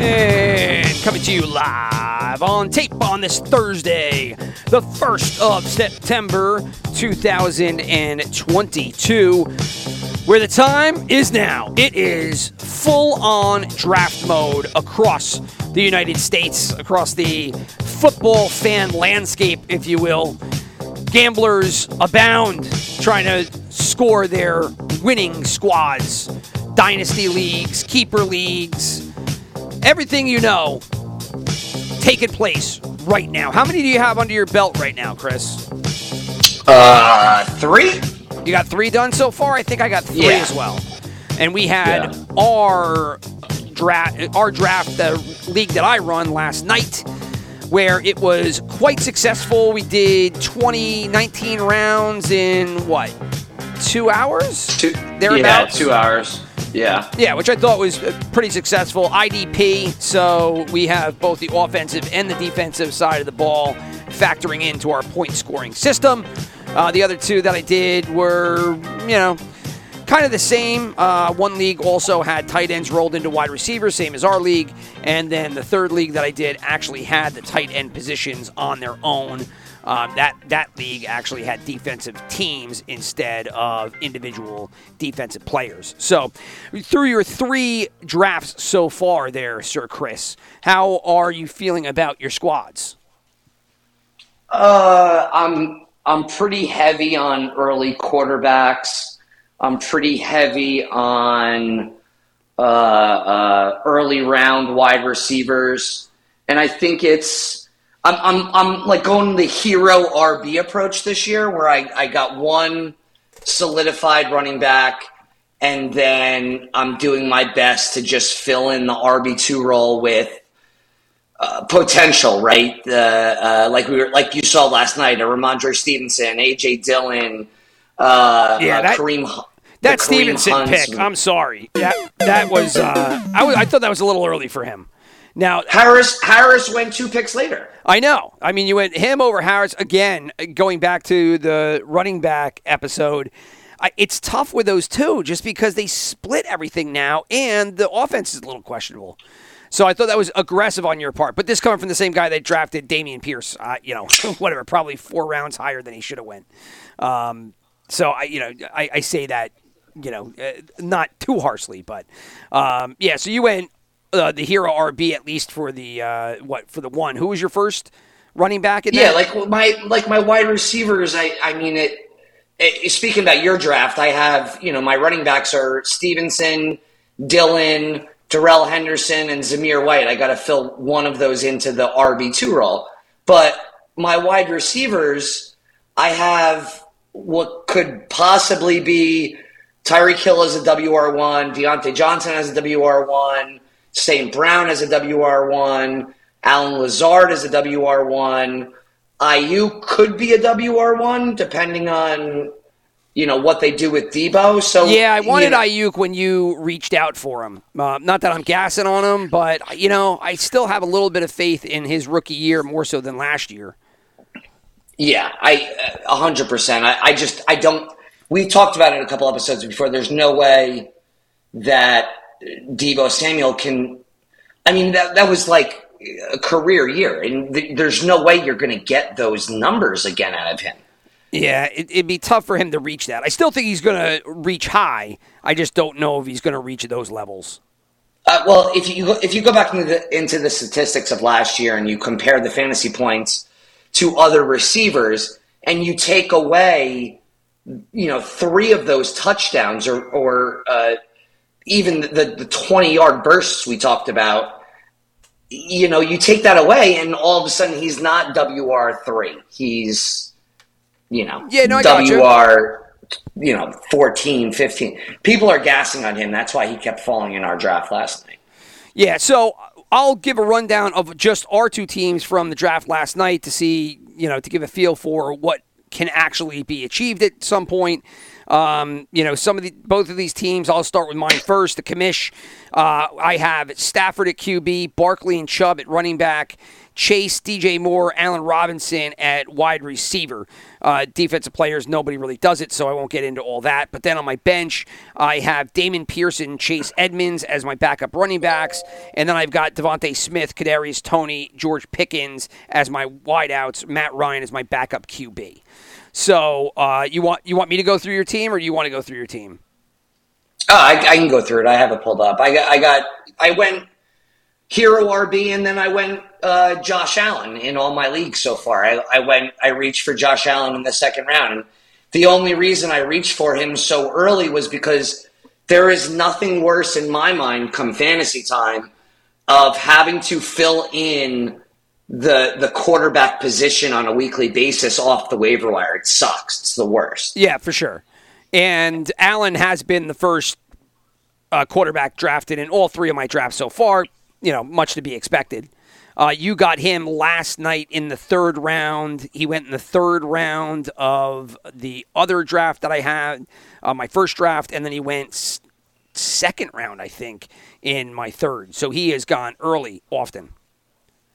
And coming to you live on tape on this Thursday, the 1st of September 2022, where the time is now. It is full on draft mode across the United States, across the football fan landscape, if you will. Gamblers abound trying to score their winning squads, dynasty leagues, keeper leagues, everything you know taking place right now. How many do you have under your belt right now, Chris? Uh, three. You got three done so far. I think I got three Yeah. as well. And we had Yeah. our draft, our draft, the league that I run last night, where it was quite successful. We did 20, 19 rounds in what, two hours? Two. Yeah, Thereabouts? two hours. Yeah. Yeah, which I thought was uh, pretty successful. IDP, so we have both the offensive and the defensive side of the ball factoring into our point scoring system. Uh, the other two that I did were, you know, kind of the same. Uh, one league also had tight ends rolled into wide receivers, same as our league. And then the third league that I did actually had the tight end positions on their own. Um, that that league actually had defensive teams instead of individual defensive players. So, through your three drafts so far, there, Sir Chris, how are you feeling about your squads? Uh, I'm I'm pretty heavy on early quarterbacks. I'm pretty heavy on uh, uh, early round wide receivers, and I think it's I'm I'm I'm like going the hero RB approach this year, where I I got one solidified running back. And then I'm doing my best to just fill in the RB two role with uh, potential, right? Uh, uh, like we were, like you saw last night, a Rhamondre Stevenson, AJ Dillon, uh, Yeah, uh, that- Kareem. That Stevenson Hunts- pick, I'm sorry. That that was uh, I, was- I thought that was a little early for him. Now Harris Harris went two picks later. I know. I mean, you went him over Harris again. Going back to the running back episode, I, it's tough with those two just because they split everything now, and the offense is a little questionable. So I thought that was aggressive on your part. But this coming from the same guy that drafted Dameon Pierce, uh, you know, whatever, probably four rounds higher than he should have went. Um, so I, you know, I, I say that, you know, uh, not too harshly, but um, yeah. So you went uh, the hero RB at least for the uh, what for the one. Who was your first running back in Yeah, that? like my like my wide receivers. I I mean it, it. Speaking about your draft, I have you know my running backs are Stevenson, Dillon, Darrell Henderson, and Zamir White. I got to fill one of those into the RB two role. But my wide receivers, I have what could possibly be Tyreek Hill as a WR one, Diontae Johnson as a WR one, St. Brown as a WR one, Allen Lazard as a WR one. Aiyuk could be a WR one depending on you know what they do with Deebo. So Yeah, I wanted you know, Aiyuk when you reached out for him. Uh, not that I'm gassing on him, but you know, I still have a little bit of faith in his rookie year more so than last year. Yeah, I a hundred percent. I I just I don't. We talked about it a couple episodes before. There's no way that Deebo Samuel can. I mean that that was like a career year, and th- there's no way you're going to get those numbers again out of him. Yeah, it, it'd be tough for him to reach that. I still think he's going to reach high. I just don't know if he's going to reach those levels. Uh, well, if you go, if you go back into the, into the statistics of last year and you compare the fantasy points to other receivers, and you take away, you know, three of those touchdowns or or uh, even the the twenty yard bursts we talked about, you know, you take that away, and all of a sudden he's not WR three. He's, you know, Yeah, no, got you. WR you know, 14, 15. People are gassing on him. That's why he kept falling in our draft last night. Yeah, so I'll give a rundown of just our two teams from the draft last night to see, you know, to give a feel for what can actually be achieved at some point. Um, you know, some of the both of these teams. I'll start with mine first. The commish. Uh, I have Stafford at QB, Barkley and Chubb at running back, Chase, DJ Moore, Allen Robinson at wide receiver. Uh, defensive players, nobody really does it, so I won't get into all that. But then on my bench, I have Damon Pearson, Chase Edmonds as my backup running backs, and then I've got DeVonta Smith, Kadarius Toney, George Pickens as my wideouts, Matt Ryan as my backup QB. So uh, you want you want me to go through your team, or do you want to go through your team? Oh, I, I can go through it. I have it pulled up. I got, I got, I went hero RB, and then I went uh, Josh Allen in all my leagues so far. I, I went, I reached for Josh Allen in the second round. The only reason I reached for him so early was because there is nothing worse in my mind, come fantasy time, of having to fill in the the quarterback position on a weekly basis off the waiver wire. It sucks. It's the worst. Yeah, for sure. And Allen has been the first uh, quarterback drafted in all three of my drafts so far. You know, much to be expected. Uh, you got him last night in the third round. He went in the third round of the other draft that I had, uh, my first draft, and then he went s- second round, I think, in my third. So he has gone early often.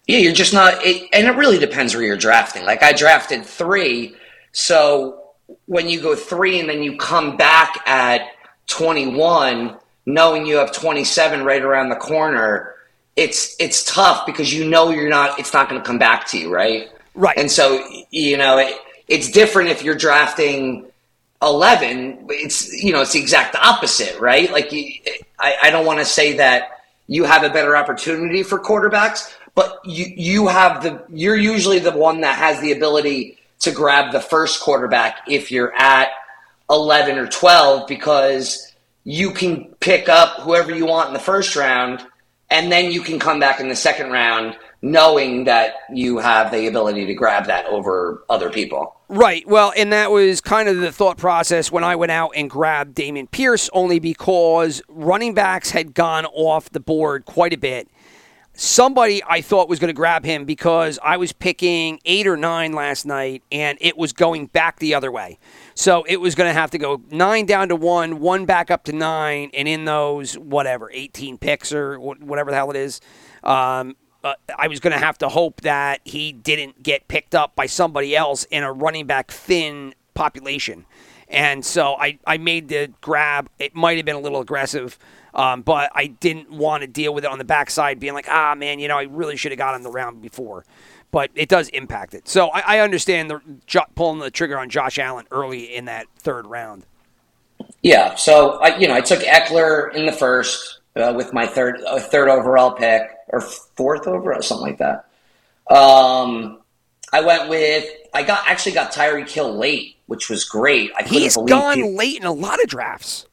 Yeah, you're just not, it, and it really depends where you're drafting. Like I drafted three, so when you go three and then you come back at 21, knowing you have 27 right around the corner, it's it's tough because you know you're not, it's not going to come back to you, right? Right. And so you know it, it's different if you're drafting 11. It's you know it's the exact opposite, right? Like you, I, I don't want to say that you have a better opportunity for quarterbacks, but you you have the you're usually the one that has the ability to grab the first quarterback if you're at 11 or 12 because you can pick up whoever you want in the first round and then you can come back in the second round knowing that you have the ability to grab that over other people. Right. Well, and that was kind of the thought process when I went out and grabbed Dameon Pierce, only because running backs had gone off the board quite a bit. Somebody I thought was going to grab him because I was picking eight or nine last night and it was going back the other way. So it was going to have to go nine down to one, one back up to nine, and in those, whatever, 18 picks or whatever the hell it is, um, uh, I was going to have to hope that he didn't get picked up by somebody else in a running back thin population. And so I, I made the grab. It might have been a little aggressive, um, but I didn't want to deal with it on the backside, being like, ah, man, you know, I really should have got on the round before. But it does impact it. So I, I understand the jo- pulling the trigger on Josh Allen early in that third round. Yeah, so I you know I took Ekeler in the first uh, with my third uh, third overall pick or fourth overall something like that. Um, I went with I got actually got Tyreek Hill late, which was great. I He's gone late in a lot of drafts.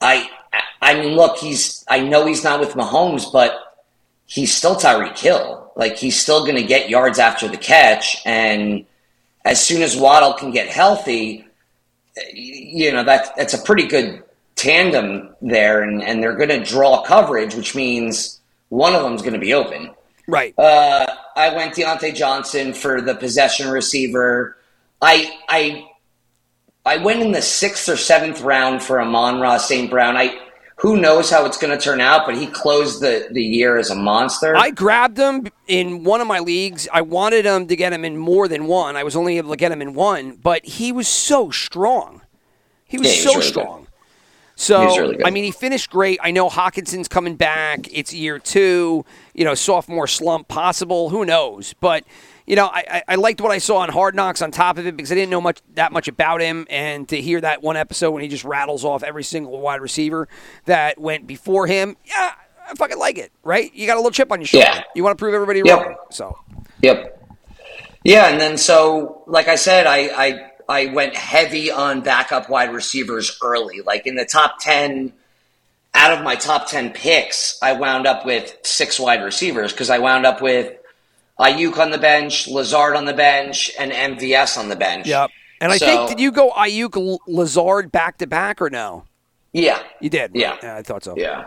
I I mean, look, he's I know he's not with Mahomes, but he's still Tyreek Hill. Like he's still going to get yards after the catch, and as soon as Waddle can get healthy, you know that that's a pretty good tandem there, and and they're going to draw coverage, which means one of them's going to be open. Right. Uh, I went Diontae Johnson for the possession receiver. I I I went in the sixth or seventh round for Amon-Ra St. Brown. I who knows how it's going to turn out, but he closed the, the year as a monster. I grabbed him in one of my leagues. I wanted him to get him in more than one. I was only able to get him in one, but he was so strong. He was Yeah, he was so really good. strong. So He was really good. I mean, he finished great. I know Hockenson's coming back. It's year two. You know, sophomore slump possible. Who knows? But you know, I, I, liked what I saw on Hard Knocks on top of it because I didn't know much that much about him, and to hear that one episode when he just rattles off every single wide receiver that went before him, yeah, I fucking like it. Right? You got a little chip on your shoulder. Yeah. You want to prove everybody Yep. wrong. So Yep. Yeah, and then so like I said, I I I went heavy on backup wide receivers early. Like in the top ten out of my top ten picks, I wound up with six wide receivers because I wound up with Aiyuk on the bench, Lazard on the bench, and MVS on the bench. Yep. And I So- think did you go Aiyuk Lazard back to back or no? Yeah. You did. Yeah. I thought so. Yeah.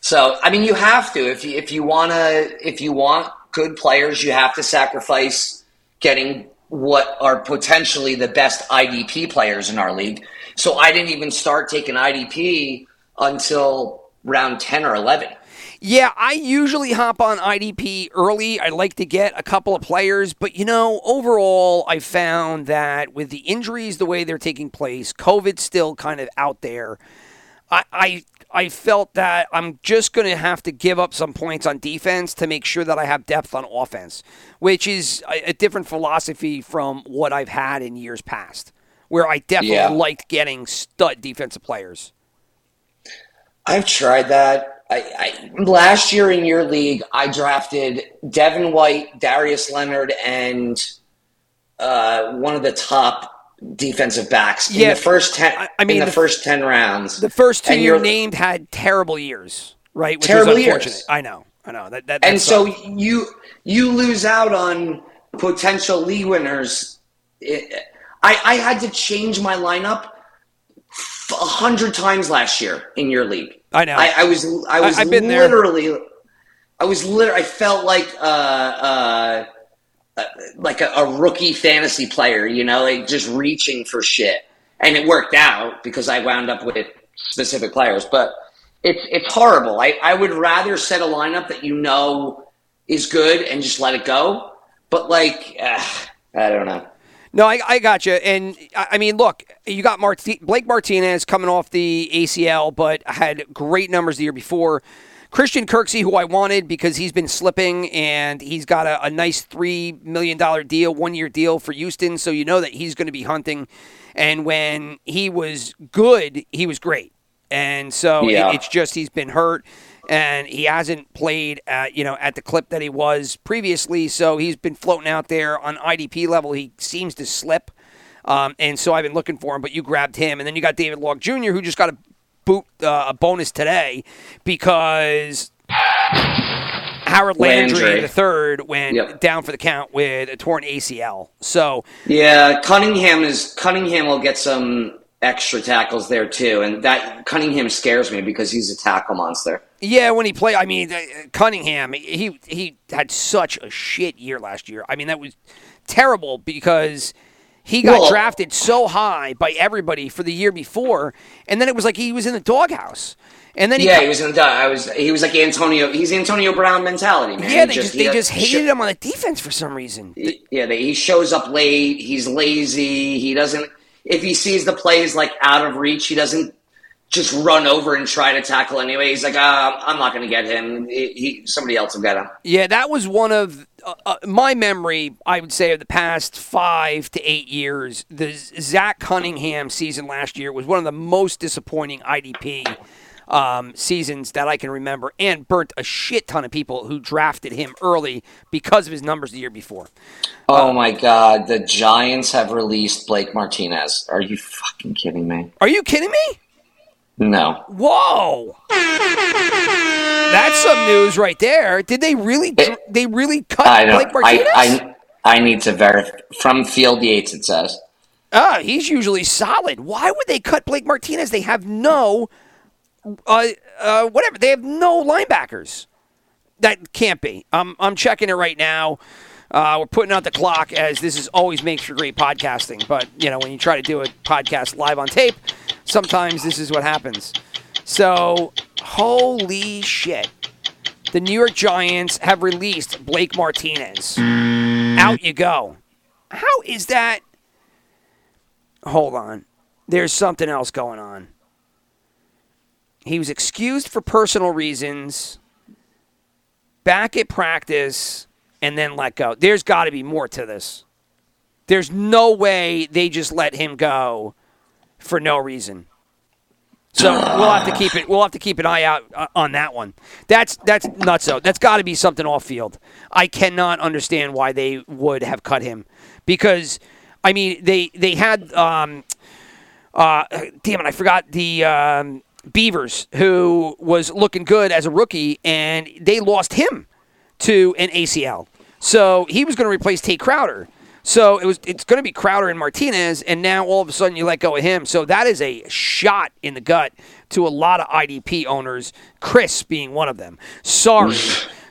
So I mean, you have to if you if you wanna if you want good players, you have to sacrifice getting what are potentially the best IDP players in our league. So I didn't even start taking IDP until round ten or eleven. Yeah, I usually hop on IDP early. I like to get a couple of players, but you know, overall, I found that with the injuries the way they're taking place, COVID's still kind of out there. I, I I felt that I'm just going to have to give up some points on defense to make sure that I have depth on offense, which is a, a different philosophy from what I've had in years past, where I definitely Yeah. liked getting stud defensive players. I've tried that. I, I last year in your league, I drafted Devin White, Darius Leonard, and uh, one of the top defensive backs Yeah, in the first ten. I- I mean, in the, the- first ten rounds. The first two you named had terrible years, right? Which Terrible years. I know, I know that. that, and so you you lose out on potential league winners. It- I, I had to change my lineup a hundred times last year in your league. I know. I, I was I was I've been there. literally. I was literally. I felt like uh, uh, uh, like a, a rookie fantasy player. You know, like just reaching for shit, and it worked out because I wound up with specific players. But it's it's horrible. I, I would rather set a lineup that you know is good and just let it go. But like, uh, I don't know. No, I, I got you. And I I mean, look, you got Marti- Blake Martinez coming off the ACL, but had great numbers the year before. Christian Kirksey, who I wanted because he's been slipping and he's got a, a nice $3 million deal, one year deal for Houston. So you know that he's going to be hunting. And when he was good, he was great. And so it- it's just he's been hurt and he hasn't played at, you know at the clip that he was previously. So he's been floating out there on IDP level. He seems to slip. Um, and so I've been looking for him, but you grabbed him, and then you got David Locke Jr., who just got a boot uh, a bonus today because Harold Landry, Landry. the third went Yep. down for the count with a torn ACL. So Yeah, Cunningham is Cunningham will get some extra tackles there too, and that Cunningham scares me because he's a tackle monster. Yeah, when he played, I mean, uh, Cunningham, he he had such a shit year last year. I mean, that was terrible because he got Well- drafted so high by everybody for the year before, and then it was like he was in the doghouse, and then he Yeah, he was in the. I was. He was like Antonio. He's Antonio Brown mentality, man. yeah, they just, he they just hated sho- him on the defense for some reason. Yeah, they, he shows up late. He's lazy. He doesn't. If he sees the plays like out of reach, he doesn't just run over and try to tackle anyway. He's like, uh, I'm not going to get him. He, he somebody else will get him. Yeah, that was one of uh, uh, my memory. I would say of the past five to eight years, the Zach Cunningham season last year was one of the most disappointing IDP um, seasons that I can remember, and burnt a shit ton of people who drafted him early because of his numbers the year before. Oh my God! The Giants have released Blake Martinez. Are you fucking kidding me? Are you kidding me? No. Whoa, that's some news right there. Did they really? dr- They really cut I Blake. Martinez? I, I I need to verify from Field Yates. It says. Ah, he's usually solid. Why would they cut Blake Martinez? They have no, uh, uh, whatever. They have no linebackers. That can't be. I'm I'm checking it right now. Uh, we're putting out the clock as this is always makes for great podcasting. But you know when you try to do a podcast live on tape, sometimes this is what happens. So holy shit. The New York Giants have released Blake Martinez. Out you go. How is that? Hold on. There's something else going on. He was excused for personal reasons, back at practice, and then let go. There's got to be more to this. There's no way they just let him go for no reason. So we'll have to keep it. We'll have to keep an eye out uh, on that one. That's that's nuts. though. That's got to be something off field. I cannot understand why they would have cut him because, I mean, they they had. Um, uh, damn it, I forgot the um, Beavers who was looking good as a rookie, and they lost him to an ACL. So he was going to replace Tae Crowder. So it was it's going to be Crowder and Martinez, and now all of a sudden you let go of him. So that is a shot in the gut to a lot of IDP owners, Chris being one of them. Sorry.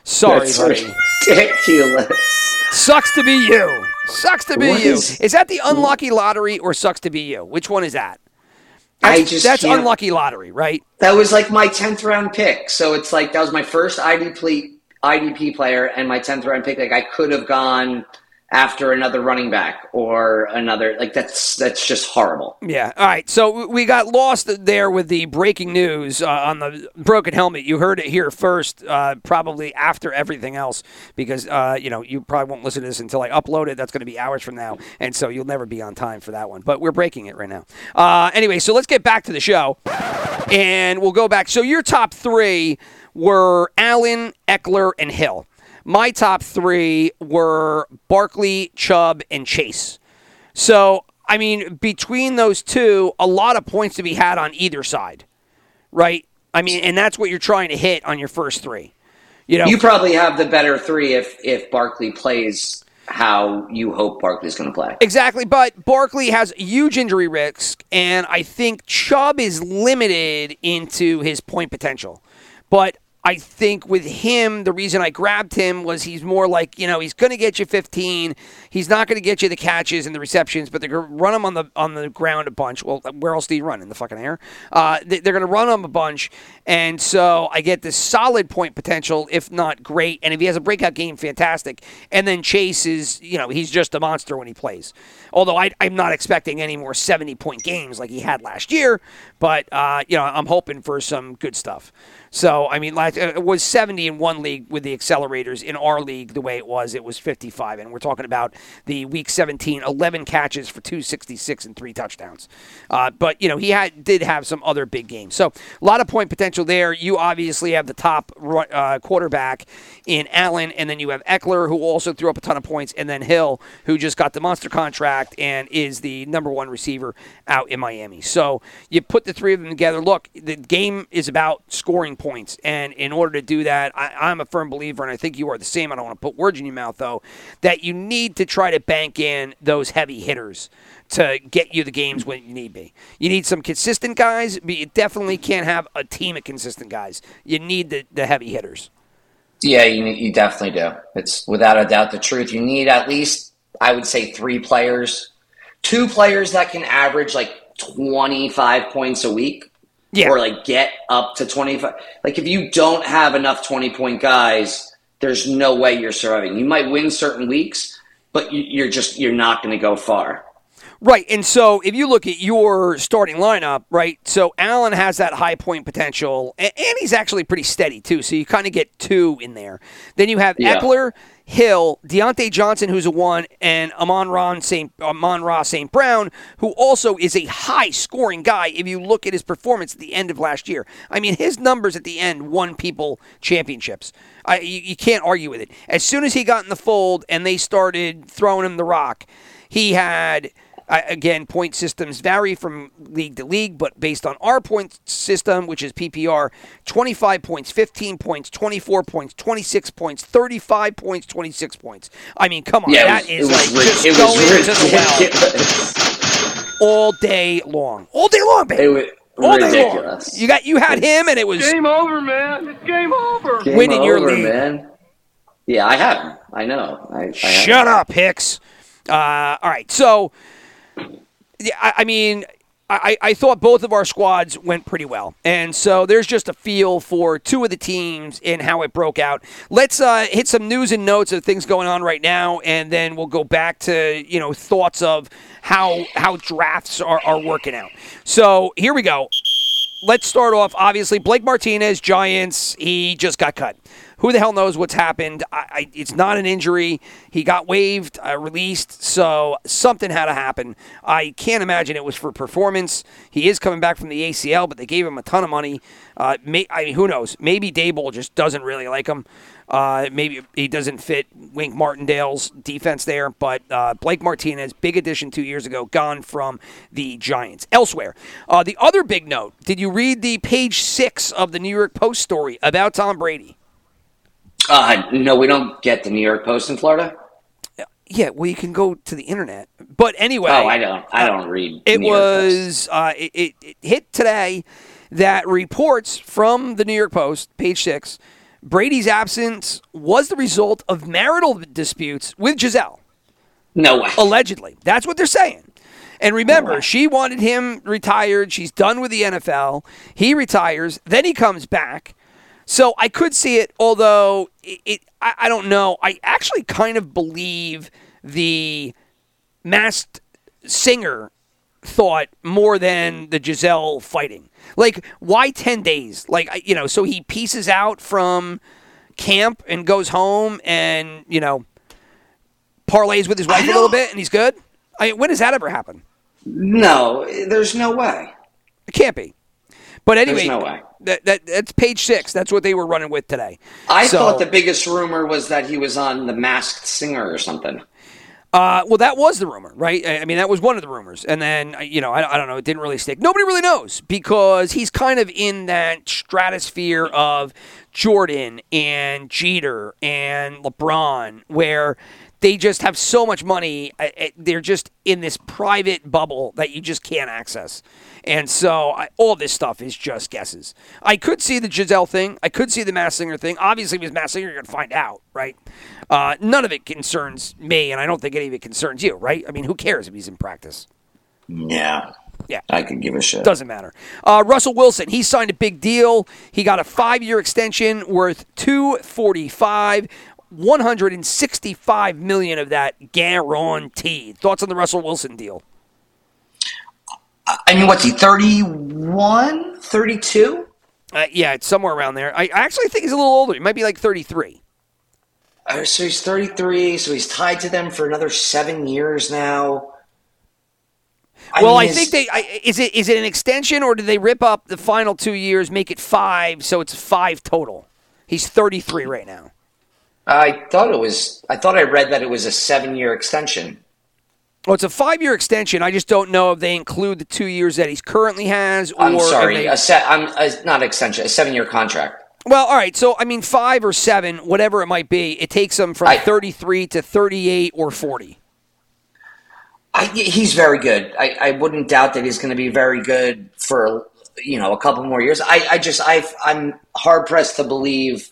Sorry, buddy. ridiculous. Sucks to be you. Sucks to be What you. is- Is that the unlucky lottery or sucks to be you? Which one is that? I That's, just that's unlucky lottery, right? That was like my tenth round pick. So it's like that was my first IDP IDP player and my tenth round pick. Like I could have gone after another running back or another. Like that's that's just horrible. Yeah. All right. So we got lost there with the breaking news uh, on the broken helmet. You heard it here first, uh, probably after everything else, because uh, you know you probably won't listen to this until I upload it. That's going to be hours from now, and so you'll never be on time for that one. But we're breaking it right now. Uh, anyway, so let's get back to the show, and we'll go back. So your top three were Allen, Ekeler, and Hill. My top three were Barkley, Chubb, and Chase. So, I mean, between those two, a lot of points to be had on either side, right? I mean, and that's what you're trying to hit on your first three. You know, You probably have the better three if if Barkley plays how you hope Barkley's going to play. Exactly, but Barkley has huge injury risk, and I think Chubb is limited into his point potential. But I think with him, the reason I grabbed him was he's more like, you know, he's going to get you 15. He's not going to get you the catches and the receptions, but they're going to run him on the on the ground a bunch. Well, where else do you run? In the fucking air? Uh, they- they're going to run him a bunch. And so I get this solid point potential, if not great. And if he has a breakout game, fantastic. And then Chase is, you know, he's just a monster when he plays. Although I, I'm not expecting any more 70 point games like he had last year, but, uh, you know, I'm hoping for some good stuff. So, I mean, last, uh, it was 70 in one league with the accelerators. In our league, the way it was, it was 55. And we're talking about the week 17, 11 catches for 266 and three touchdowns. Uh, but, you know, he had did have some other big games. So, a lot of point potential there. You obviously have the top uh, quarterback in Allen, and then you have Ekeler, who also threw up a ton of points, and then Hill, who just got the monster contract and is the number one receiver out in Miami. So, you put the three of them together. Look, the game is about scoring points. And in order to do that, I, I'm a firm believer, and I think you are the same. I don't want to put words in your mouth, though, that you need to try to bank in those heavy hitters to get you the games when you need be. You need some consistent guys, but you definitely can't have a team of consistent guys. You need the, the heavy hitters. Yeah, you, you definitely do. It's without a doubt the truth. You need at least, I would say, three players, two players that can average like 25 points a week. Yeah. Or like get up to 25. Like if you don't have enough 20 point guys, there's no way you're surviving. You might win certain weeks, but you- you're just, you're not going to go far. Right. And so if you look at your starting lineup, right, so Allen has that high point potential, and, and he's actually pretty steady, too. So you kind of get two in there. Then you have Yeah. Ekeler, Hill, Diontae Johnson, who's a one, and Amon-Ra St. Amon-Ra St. Brown, who also is a high scoring guy if you look at his performance at the end of last year. I mean, his numbers at the end won people championships. I, you, you can't argue with it. As soon as he got in the fold and they started throwing him the rock, he had I again, point systems vary from league to league, but based on our point system, which is PPR, 25 points, 15 points, 24 points, 26 points, 35 points, 26 points. I mean, come on, Yeah, that it is was, like it just was, going it was to the well all day long, all day long, baby. It was all day ridiculous. long. You got, you had him, and it was Game over, man. It's game over. Game winning your over, league. man. Yeah, I have him. I know. I, I have Shut up, Hicks. Uh, all right, so yeah, I, I mean, I, I thought both of our squads went pretty well, and so there's just a feel for two of the teams and how it broke out. Let's uh, hit some news and notes of things going on right now, and then we'll go back to you know thoughts of how how drafts are, are working out. So here we go let's start off. Obviously, Blake Martinez, Giants. He just got cut. Who the hell knows what's happened? I, I, it's not an injury. He got waived, uh, released, so something had to happen. I can't imagine it was for performance. He is coming back from the ACL, but they gave him a ton of money. Uh, may, I mean, who knows? Maybe Daboll just doesn't really like him. Uh, maybe he doesn't fit Wink Martindale's defense there, but uh, Blake Martinez, big addition two years ago, gone from the Giants. Elsewhere, uh, the other big note did you read the page six of the New York Post story about Tom Brady? Uh, no, we don't get the New York Post in Florida. Yeah, well, you can go to the internet. But anyway. Oh, I don't. I don't read. It New York Post. was uh, it, it, it hit today. that reports from the New York Post, page six, Brady's absence was the result of marital disputes with Gisele. No way. Allegedly. That's what they're saying. And remember, she wanted him retired. She's done with the NFL. He retires. Then he comes back. So I could see it, although it, it I, I don't know. I actually kind of believe the masked singer thought more than the Gisele fighting. Like, why 10 days? Like, you know, so he pieces out from camp and goes home and, you know, parlays with his wife a little bit and he's good? I mean, when does that ever happen? No, there's no way. It can't be. But anyway, no. That, that that's page six. That's what they were running with today. I So- thought the biggest rumor was that he was on The Masked Singer or something. Uh, well, that was the rumor, right? I mean, that was one of the rumors, and then you know, I, I don't know, it didn't really stick. Nobody really knows because he's kind of in that stratosphere of Jordan and Jeter and LeBron, where they just have so much money. uh, uh, They're just in this private bubble that you just can't access. And so I, all this stuff is just guesses. I could see the Gisele thing. I could see the Mass Singer thing. Obviously, with Mass Singer, you're going to find out, right? Uh, none of it concerns me, and I don't think any of it concerns you, right? I mean, who cares if he's in practice? Yeah. Yeah. I could give a shit. Doesn't matter. Uh, Russell Wilson, he signed a big deal. He got a five-year extension worth two forty-five. 165 million of that guaranteed. Thoughts on the Russell Wilson deal? I mean, what's he, 31? 32? Uh, yeah, it's somewhere around there. I, I actually think he's a little older. He might be like 33. Uh, so he's 33, so he's tied to them for another seven years now. well, mean, I think they I, is it is it an extension or did they rip up the final two years, make it five, so it's five total? He's 33 right now. I thought it was. I thought I read that it was a seven-year extension. Well, it's a five-year extension. I just don't know if they include the two years that he's currently has. Or I'm sorry, they- a set. I'm a, not extension. A seven-year contract. well, all right. So I mean, five or seven, whatever it might be, it takes them from I- 33 to 38 or 40. I, he's very good. I, I wouldn't doubt that he's going to be very good for you know a couple more years. I, I just I I'm hard pressed to believe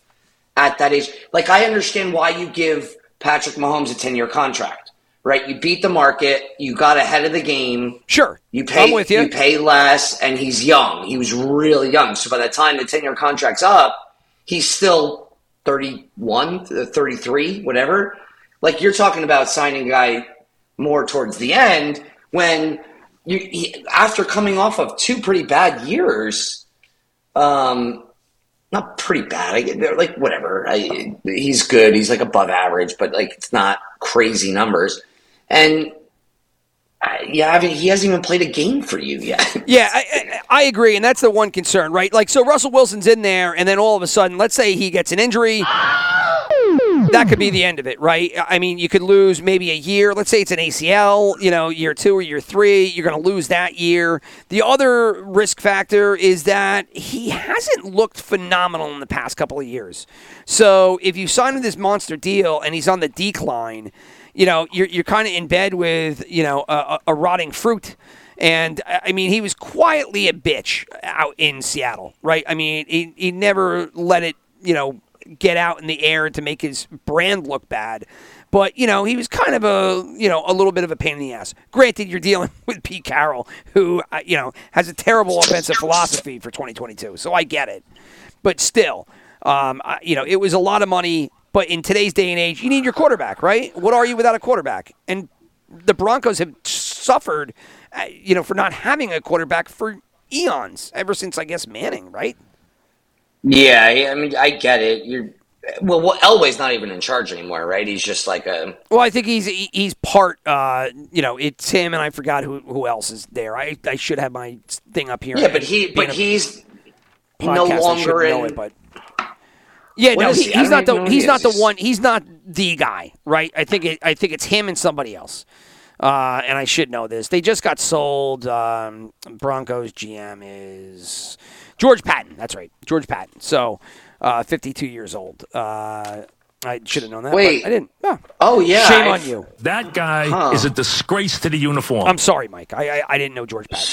at that age. Like I understand why you give Patrick Mahomes a ten year contract, right? You beat the market. You got ahead of the game. Sure, You pay I'm with you. you pay less, and he's young. He was really young. So by the time the ten year contract's up, he's still 31, 33, whatever. Like you're talking about signing a guy more towards the end when you he, after coming off of two pretty bad years. Um, not pretty bad. I, they're like whatever. I, he's good. He's like above average, but like it's not crazy numbers. And I, yeah, I mean, he hasn't even played a game for you yet. Yeah, I, I, I agree, and that's the one concern, right? Like, so Russell Wilson's in there, and then all of a sudden, let's say he gets an injury. That could be the end of it, right? I mean, you could lose maybe a year. Let's say it's an ACL, you know, year two or year three. You're going to lose that year. The other risk factor is that he hasn't looked phenomenal in the past couple of years. So if you sign him this monster deal and he's on the decline, you know, you're, you're kind of in bed with, you know, a, a, rotting fruit. And I mean, he was quietly a bitch out in Seattle, right? I mean, he, he never let it, you know, get out in the air to make his brand look bad. But, you know, he was kind of a, you know, a little bit of a pain in the ass. Granted, you're dealing with Pete Carroll, who, uh, you know, has a terrible offensive philosophy for 2022. So I get it. But still, um, I, you know, it was a lot of money. But in today's day and age, you need your quarterback, right? What are you without a quarterback? And the Broncos have suffered, uh, you know, for not having a quarterback for eons, ever since I guess Manning, right? Yeah, I mean, I get it. You're well, well, Elway's not even in charge anymore, right? He's just like a Well, I think he's he's part. Uh, you know, it's him, and I forgot who who else is there. I I should have my thing up here. yeah, but he but he's no longer in. it, but. Yeah, What no, he, he? He's don't the he's he not the one. He's not the guy, right? I think it, I think it's him and somebody else. Uh, and I should know this. They just got sold. Um, Broncos GM is George Patton. That's right, George Patton. So, uh, 52 years old. Uh, I should have known that. but Wait. I didn't. Oh, oh yeah, shame I- on you. That guy Huh. is a disgrace to the uniform. I'm sorry, Mike. I I, I didn't know George Patton.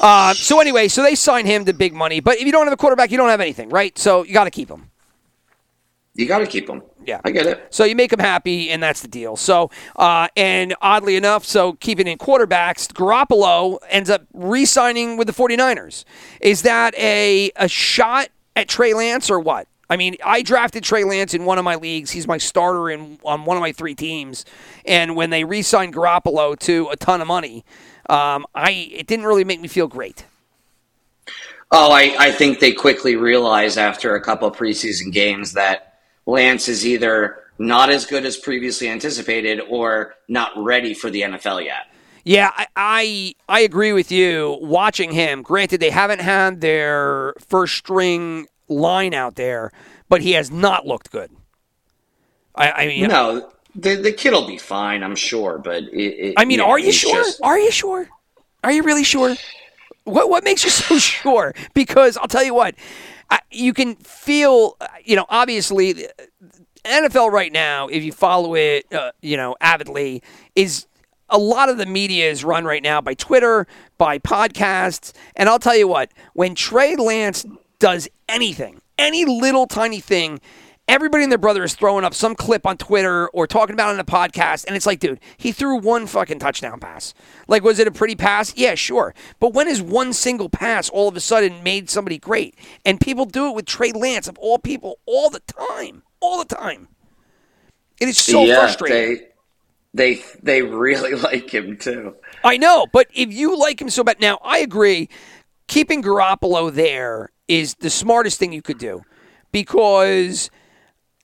Uh, so anyway, so they sign him to big money. But if you don't have a quarterback, you don't have anything, right? So you got to keep him. You got to keep them. Yeah. I get it. So you make them happy, and that's the deal. So, uh, and oddly enough, so keeping in quarterbacks, Garoppolo ends up re-signing with the 49ers. Is that a a shot at Trey Lance or what? I mean, I drafted Trey Lance in one of my leagues. He's my starter in on one of my three teams. And when they re-signed Garoppolo to a ton of money, um, I it didn't really make me feel great. Oh, I, I think they quickly realized after a couple preseason games that Lance is either not as good as previously anticipated or not ready for the NFL yet. Yeah, I, I I agree with you. Watching him, granted they haven't had their first string line out there, but he has not looked good. I, I mean, No, the, the kid will be fine, I'm sure. But it, it, I mean, yeah, are you sure? just- Are you sure? Are you really sure? What what makes you so sure? Because I'll tell you what, I, you can feel. uh, You know, obviously, the NFL right now, if you follow it, uh, you know, avidly, is a lot of the media is run right now by Twitter, by podcasts, and I'll tell you what, when Trey Lance does anything, any little tiny thing, everybody and their brother is throwing up some clip on Twitter or talking about it on a podcast, and it's like, dude, he threw one fucking touchdown pass. Like, was it a pretty pass? Yeah, sure. But when is one single pass all of a sudden made somebody great? And people do it with Trey Lance, of all people, all the time. All the time. It is so yeah, frustrating. They, they they really like him too. I know, but if you like him so bad, now I agree. Keeping Garoppolo there is the smartest thing you could do, because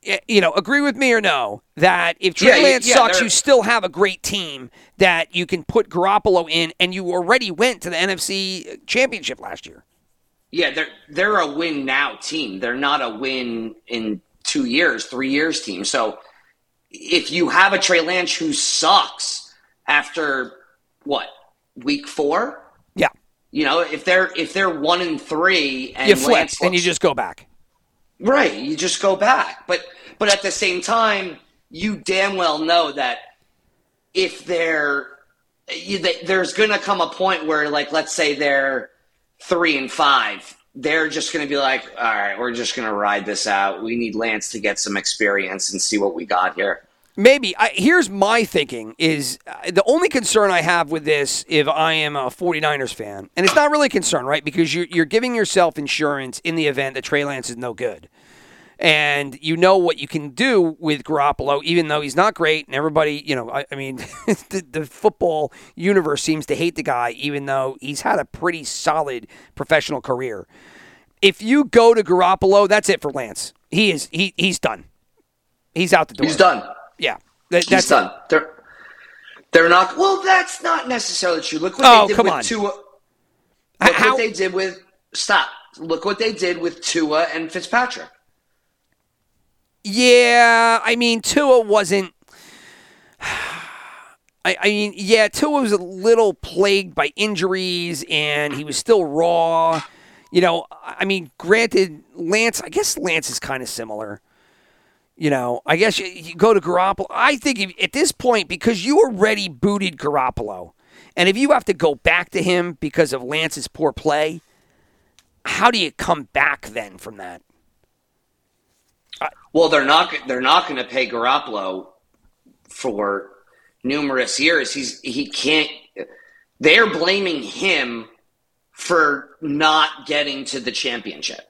Eh, you know, agree with me or no that if Trey Yeah, Lance yeah, sucks, you still have a great team that you can put Garoppolo in, and you already went to the NFC eh, Championship last year. Yeah, they're they're a win now team. They're not a win in two years, three years team. So if you have a Trey Lance who sucks after what week four, Yeah, you know, if they're if they're one and three and you Lance and you just go back. Right, you just go back. But but at the same time, you damn well know that if they're you, they, there's going to come a point where like let's say they're three and five they're just going to be like all right we're just going to ride this out we need lance to get some experience and see what we got here Maybe. I, here's my thinking is uh, the only concern I have with this if I am a 49ers fan, and it's not really a concern, right? Because you're, you're giving yourself insurance in the event that Trey Lance is no good. And you know what you can do with Garoppolo, even though he's not great, and everybody, you know, I, I mean, the, the football universe seems to hate the guy, even though he's had a pretty solid professional career. If you go to Garoppolo, that's it for Lance. He is he he's done. He's out the door. he's done Yeah, That- that's done they're they're not well that's not necessarily true look what Oh, they did come with on. Tua look How- what they did with stop look what they did with Tua and Fitzpatrick Yeah, I mean Tua wasn't. I, I mean, yeah, Tua was a little plagued by injuries, and he was still raw. You know, I mean, granted, Lance. I guess Lance is kind of similar. You know, I guess you, you go to Garoppolo. I think if, at this point, because you already booted Garoppolo, and if you have to go back to him because of Lance's poor play, how do you come back then from that? Well, they're not. They're not going to pay Garoppolo for numerous years. He's he can't. They're blaming him for not getting to the championship.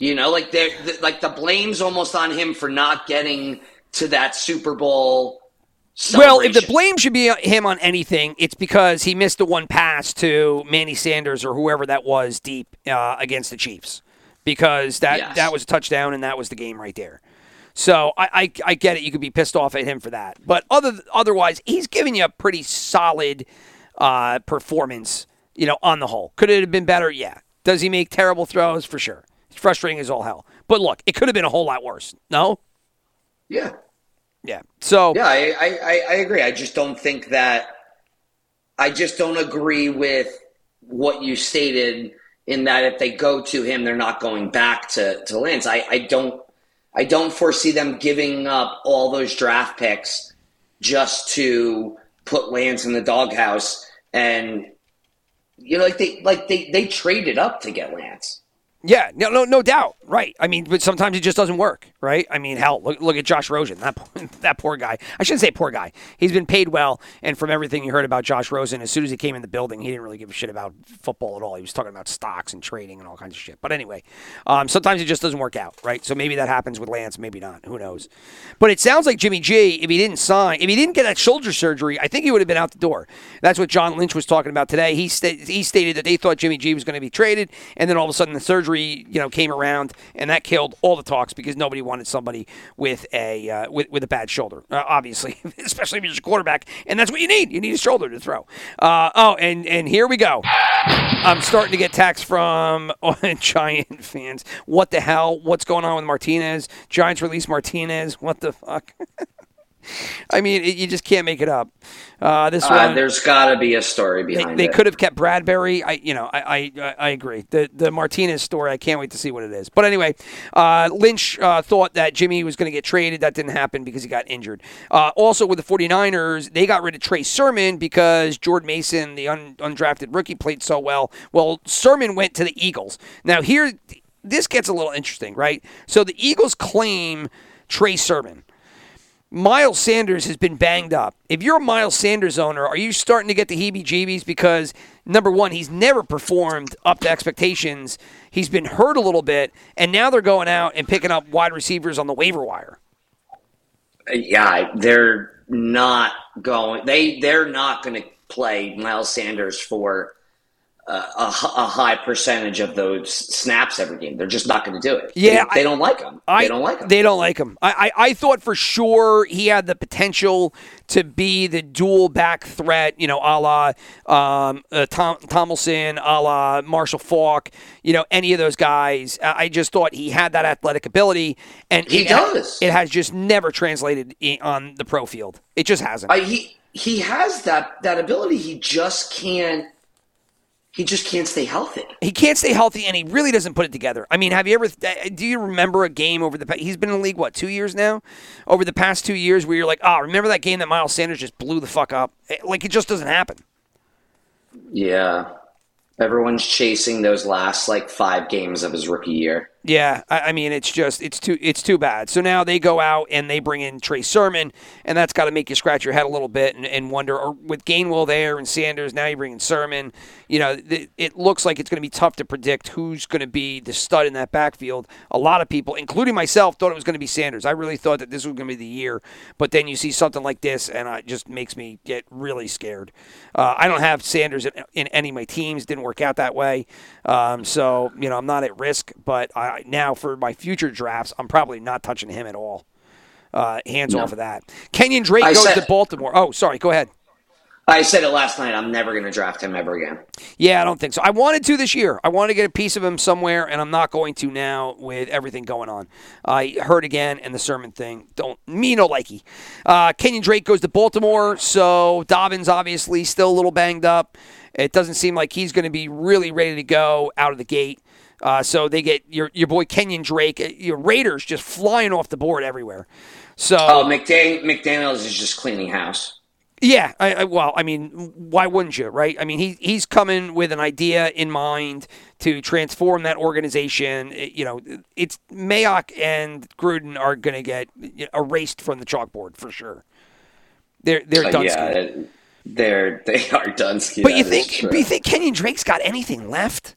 You know, like they're the, like the blame's almost on him for not getting to that Super Bowl. Well, if the blame should be on him on anything, it's because he missed the one pass to Manny Sanders or whoever that was deep uh, against the Chiefs, because that Yes. that was a touchdown and that was the game right there. So I, I I get it. You could be pissed off at him for that, but other otherwise, he's giving you a pretty solid uh, performance. You know, on the whole, could it have been better? Yeah. Does he make terrible throws? For sure. It's frustrating as all hell. But look, it could have been a whole lot worse. No. yeah, Yeah. So yeah, I, I, I- I agree. I just don't think that. I just don't agree with what you stated in that if they go to him, they're not going back to to Lance. I, I don't. I don't foresee them giving up all those draft picks just to put Lance in the doghouse and you know, like they like they they traded up to get Lance. Yeah, no, no, no doubt. Right. I mean, but sometimes it just doesn't work. Right. I mean, hell, look, look at Josh Rosen. That that poor guy. I shouldn't say poor guy. He's been paid well, and from everything you heard about Josh Rosen, as soon as he came in the building, he didn't really give a shit about football at all. He was talking about stocks and trading and all kinds of shit. But anyway, um, sometimes it just doesn't work out. Right. So maybe that happens with Lance. Maybe not. Who knows? But it sounds like Jimmy G. If he didn't sign, if he didn't get that shoulder surgery, I think he would have been out the door. That's what John Lynch was talking about today. He sta- he stated that they thought Jimmy G was going to be traded, and then all of a sudden the surgery, you know, came around, and that killed all the talks because nobody wanted somebody with a uh, with, with a bad shoulder, uh, obviously, especially if you're just a quarterback, and that's what you need. You need a shoulder to throw. Uh, oh, and and here we go. I'm starting to get texts from Giant fans. What the hell? What's going on with Martinez? Giants release Martinez. What the fuck? I mean, it, you just can't make it up. Uh, this Uh, one, there's got to be a story behind they it. They could have kept Bradbury. I, you know, I, I, I agree. The the Martinez story, I can't wait to see what it is. But anyway, uh, Lynch uh, thought that Jimmy was going to get traded. That didn't happen because he got injured. Uh, also, with the 49ers, they got rid of Trey Sermon because Jordan Mason, the un, undrafted rookie, played so well. Well, Sermon went to the Eagles. Now here, this gets a little interesting, right? So the Eagles claim Trey Sermon. Miles Sanders has been banged up. If you're a Miles Sanders owner, are you starting to get the heebie jeebies? Because, number one, he's never performed up to expectations. He's been hurt a little bit, and now they're going out and picking up wide receivers on the waiver wire. yeah, they're not going. They they're not going to play Miles Sanders for uh, a, a high percentage of those snaps every game. They're just not going to do it. Yeah, they, they I- don't like him. I, they don't like him. They don't like him. I, I, I thought for sure he had the potential to be the dual back threat, you know, a la um, uh, Tom, Tomlinson, a la Marshall Faulk, you know, any of those guys. I I just thought he had that athletic ability, and He it does. it has just never translated on the pro field. It just hasn't. I, he he has that that ability. He just can't. He just can't stay healthy. he can't stay healthy, and he really doesn't put it together. I mean, have you ever? uh, Do you remember a game over the? pa- He's been in the league what two years now? Over the past two years, where you're like, oh, remember that game that Miles Sanders just blew the fuck up? Eh, Like it just doesn't happen. Yeah, everyone's chasing those last like five games of his rookie year. Yeah, I, I mean it's just it's too it's too bad. So now they go out and they bring in Trey Sermon, and that's got to make you scratch your head a little bit and, and wonder. Or with Gainwell there and Sanders, now you bring in Sermon. You know, th- it looks like it's going to be tough to predict who's going to be the stud in that backfield. A lot of people, including myself, thought it was going to be Sanders. I really thought that this was going to be the year, but then you see something like this, and it just makes me get really scared. Uh, I don't have Sanders in, in any of my teams. Didn't work out that way, um, so you know I'm not at risk. But I, now for my future drafts, I'm probably not touching him at all. Uh, hands off of that. Kenyan Drake I goes said- to Baltimore. Oh, sorry. Go ahead. I said it last night. I'm never going to draft him ever again. Yeah, I don't think so. I wanted to this year. I wanted to get a piece of him somewhere, and I'm not going to now with everything going on. I heard again, and the Sermon thing. Don't me no likey. Uh, Kenyan Drake goes to Baltimore, so Dobbins obviously still a little banged up. It doesn't seem like he's going to be really ready to go out of the gate. Uh, so they get your your boy Kenyan Drake, uh, your Raiders just flying off the board everywhere. So Oh, McDan- McDaniels is just cleaning house. yeah, I, I, well, I mean, why wouldn't you, right? I mean, he he's coming with an idea in mind to transform that organization. It- you know, it's Mayock and Gruden are going to get erased from the chalkboard for sure. They're they're Uh, done. yeah, they're they are done. but you think but you think Kenyan Drake's got anything left?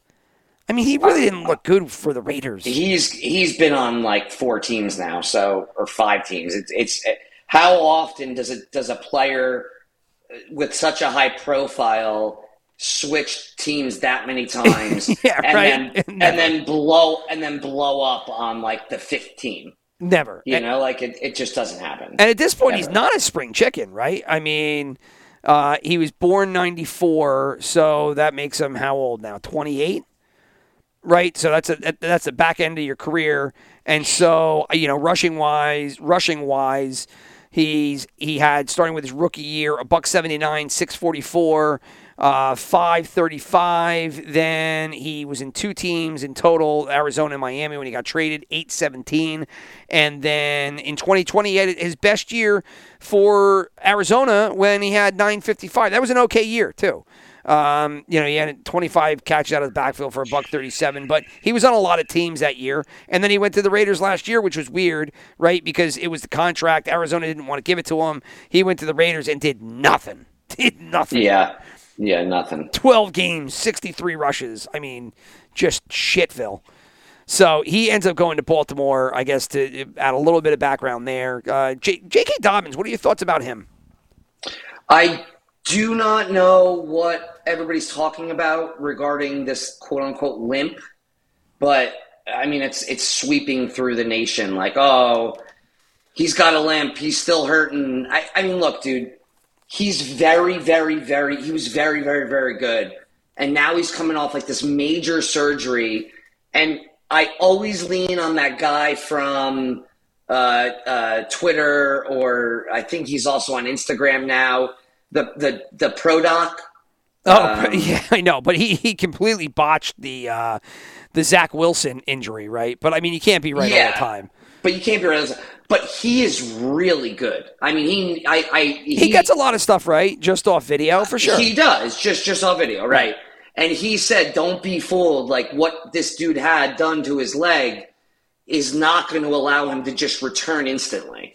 I mean, he really didn't look good for the Raiders. he's he's been on like four teams now, so or five teams. It's it's how often does it does a player with such a high profile switch teams that many times Yeah, and right. then Never. and then blow and then blow up on like the fifth team. Never. You And- know, like it, it just doesn't happen. And at this point, he's not a spring chicken, right? I mean, uh, he was born 94, so that makes him how old now? 28? Right? So that's a that's the back end of your career. And so, you know, rushing wise, rushing wise, he's he had starting with his rookie year a buck 79, 644, uh 535, then he was in two teams in total, Arizona and Miami when he got traded, 817, and then in 2020 he had his best year for Arizona when he had 955. That was an okay year, too. Um, you know, he had 25 catches out of the backfield for a buck 37, but he was on a lot of teams that year. And then he went to the Raiders last year, which was weird, right? Because it was the contract. Arizona didn't want to give it to him. He went to the Raiders and did nothing. Did nothing. Yeah, yeah, nothing. 12 games, 63 rushes. I mean, just shitville. So he ends up going to Baltimore, I guess, to add a little bit of background there. Uh, J- J.K. Dobbins, what are your thoughts about him? I do not know what everybody's talking about regarding this quote unquote limp, but I mean it's it's sweeping through the nation like, oh, he's got a limp, he's still hurting. I, I mean, look, dude, he's very, very, very he was very, very, very good. And now he's coming off like this major surgery. And I always lean on that guy from uh, uh, Twitter, or I think he's also on Instagram now. The the the pro doc. Oh, yeah, I know, but he, he completely botched the uh, the Zach Wilson injury, right? But I mean, you can't be right all the time. But you can't be right. But he is really good. I mean, he I, I He, gets a lot of stuff right just off video for sure. He does just just off video, right? And he said, "Don't be fooled. Like what this dude had done to his leg is not going to allow him to just return instantly."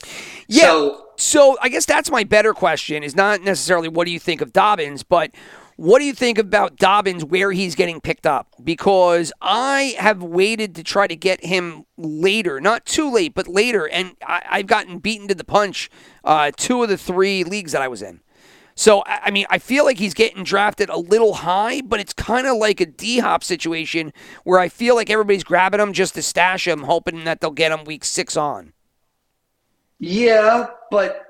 Yeah. So So I guess that's my better question is not necessarily what do you think of Dobbins, but what do you think about Dobbins where he's getting picked up? Because I have waited to try to get him later, not too late, but later, and I, I've gotten beaten to the punch uh, two of the three leagues that I was in. So I I mean, I feel like he's getting drafted a little high, but it's kind of like a D Hop situation where I feel like everybody's grabbing him just to stash him, hoping that they'll get him week six on. Yeah, but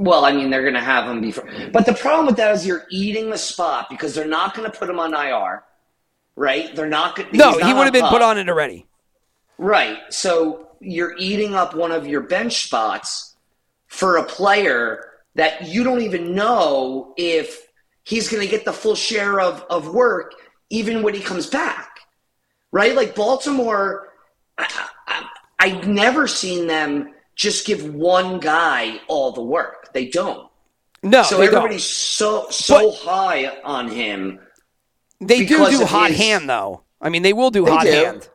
well, I mean, they're going to have him before. But the problem with that is you're eating the spot because they're not going to put him on IR, right? They're not going. No, he would have been put on it already. Right. So you're eating up one of your bench spots for a player that you don't even know if he's going to get the full share of, of work even when he comes back. Right? Like Baltimore, I, I, I've never seen them just give one guy all the work. They don't. No, So everybody's don't. so so But- high on him. They do do hot his- hand though. I mean, they will do They hot do. hand.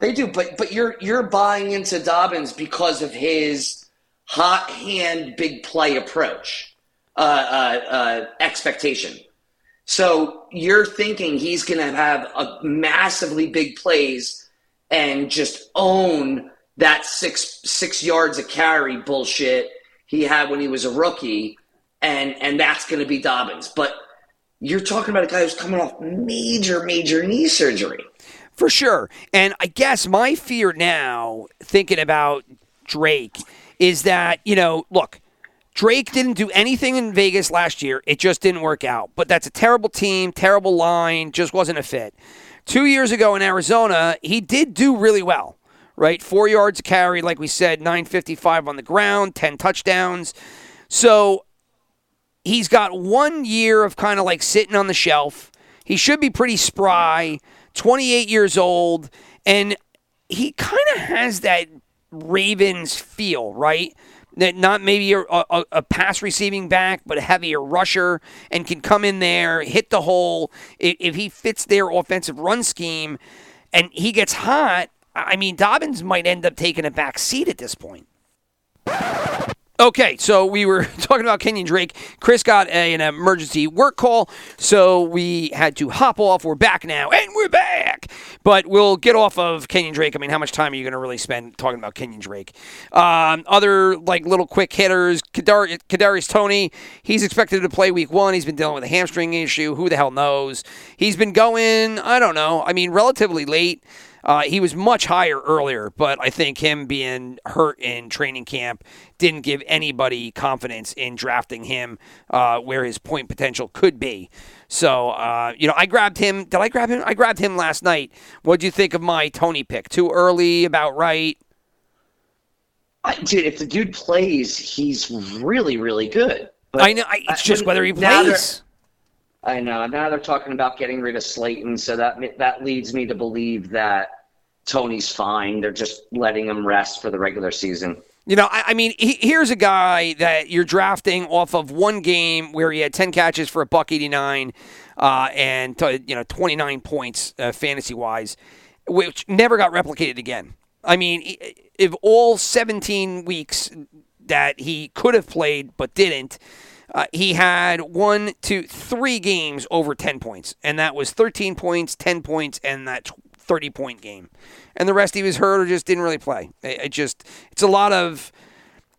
They do, but but you're you're buying into Dobbins because of his hot hand big play approach, uh, uh, uh, expectation. So you're thinking he's going to have a massively big plays and just own that six six yards of carry bullshit he had when he was a rookie, and and that's going to be Dobbins. But you're talking about a guy who's coming off major major knee surgery. For sure. And I guess my fear now, thinking about Drake, is that, you know, look, Drake didn't do anything in Vegas last year. It just didn't work out. But that's a terrible team, terrible line, just wasn't a fit. Two years ago in Arizona, he did do really well, right? Four yards carry, like we said, 955 on the ground, 10 touchdowns. So he's got one year of kind of like sitting on the shelf. He should be pretty spry, 28 years old, and he kind of has that Ravens feel, right? That not maybe a, a, a pass receiving back, but a heavier rusher, and can come in there, hit the hole. If, if he fits their offensive run scheme, and he gets hot, I mean Dobbins might end up taking a back seat at this point. Okay, so we were talking about Kenyan Drake. Chris got a, an emergency work call, so we had to hop off. We're back now, and we're back. But we'll get off of Kenyan Drake. I mean, how much time are you going to really spend talking about Kenyan Drake? Um, other like little quick hitters. Kadar- Kadarius Toney, he's expected to play Week One. He's been dealing with a hamstring issue. Who the hell knows? He's been going. I don't know. I mean, relatively late. Uh, he was much higher earlier, but I think him being hurt in training camp didn't give anybody confidence in drafting him uh, where his point potential could be. So, uh, you know, I grabbed him. Did I grab him? I grabbed him last night. What do you think of my Toney pick? Too early? About right? I, dude, if the dude plays, he's really, really good. But I know. I, it's just whether he plays. I know. Now they're talking about getting rid of Slayton, so that that leads me to believe that Toney's fine. They're just letting him rest for the regular season. You know, I, I mean, he, here's a guy that you're drafting off of one game where he had 10 catches for a buck 89 uh, and t- you know 29 points uh, fantasy wise, which never got replicated again. I mean, if all 17 weeks that he could have played but didn't, uh, he had one, two, three games over 10 points, and that was 13 points, 10 points, and that 30 point game. And the rest he was hurt or just didn't really play. It, it just, it's a lot of,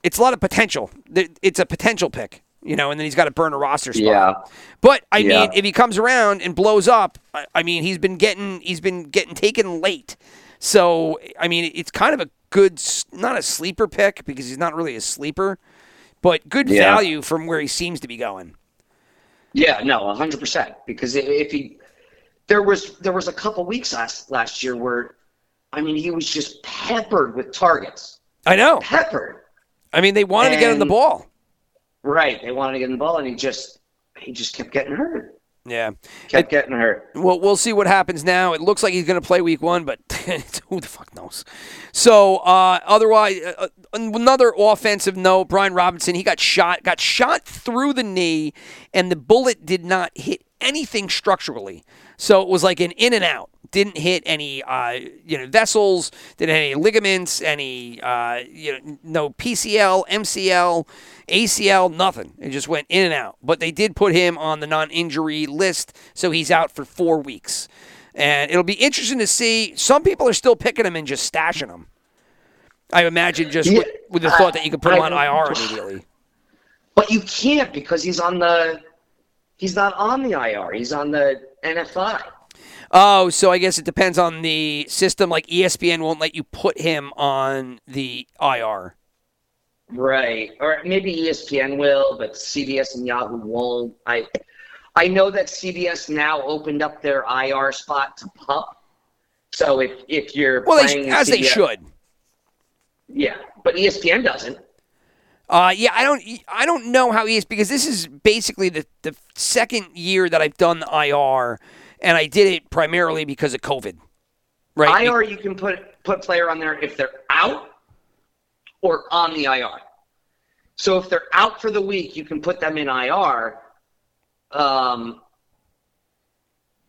it's a lot of potential. It's a potential pick, you know, and then he's got to burn a roster spot. Yeah. But I Yeah. mean, if he comes around and blows up, I, I mean, he's been getting he's been getting taken late. So I mean, it's kind of a good, not a sleeper pick because he's not really a sleeper, but good Yeah. value from where he seems to be going. Yeah, no, hundred percent. Because if he, there was there was a couple weeks last last year where, I mean, he was just peppered with targets, I know. peppered. I mean, they wanted to get him the ball. Right, they wanted to get in the ball, and he just he just kept getting hurt, Yeah. kept getting hurt. Well, we'll see what happens now. It looks like he's going to play week one, but who the fuck knows? So, uh, otherwise, uh, another offensive note: Brian Robinson. He got shot, got shot through the knee, and the bullet did not hit anything structurally. So it was like an in and out. Didn't hit any, uh, you know, vessels. Didn't hit any ligaments. Any, uh, you know, no PCL, MCL, ACL, nothing. It just went in and out. But they did put him on the non-injury list, so he's out for four weeks. And it'll be interesting to see. Some people are still picking him and just stashing him. I imagine just with, Yeah, with the thought that you could put him on I- IR immediately. But you can't because he's on the, he's not on the IR. He's on the NFI. Oh, so I guess it depends on the system. Like ESPN won't let you put him on the IR. Right. Or maybe ESPN will, but CBS and Yahoo won't. I I know that CBS now opened up their IR spot to pup. So if if you're Well, they, as they should. Yeah, but ESPN doesn't. Uh, yeah, I don't, I don't know how he is because this is basically the the second year that I've done the IR, and I did it primarily because of COVID. Right. IR you can put put player on there if they're out or on the IR. So if they're out for the week, you can put them in IR. Um,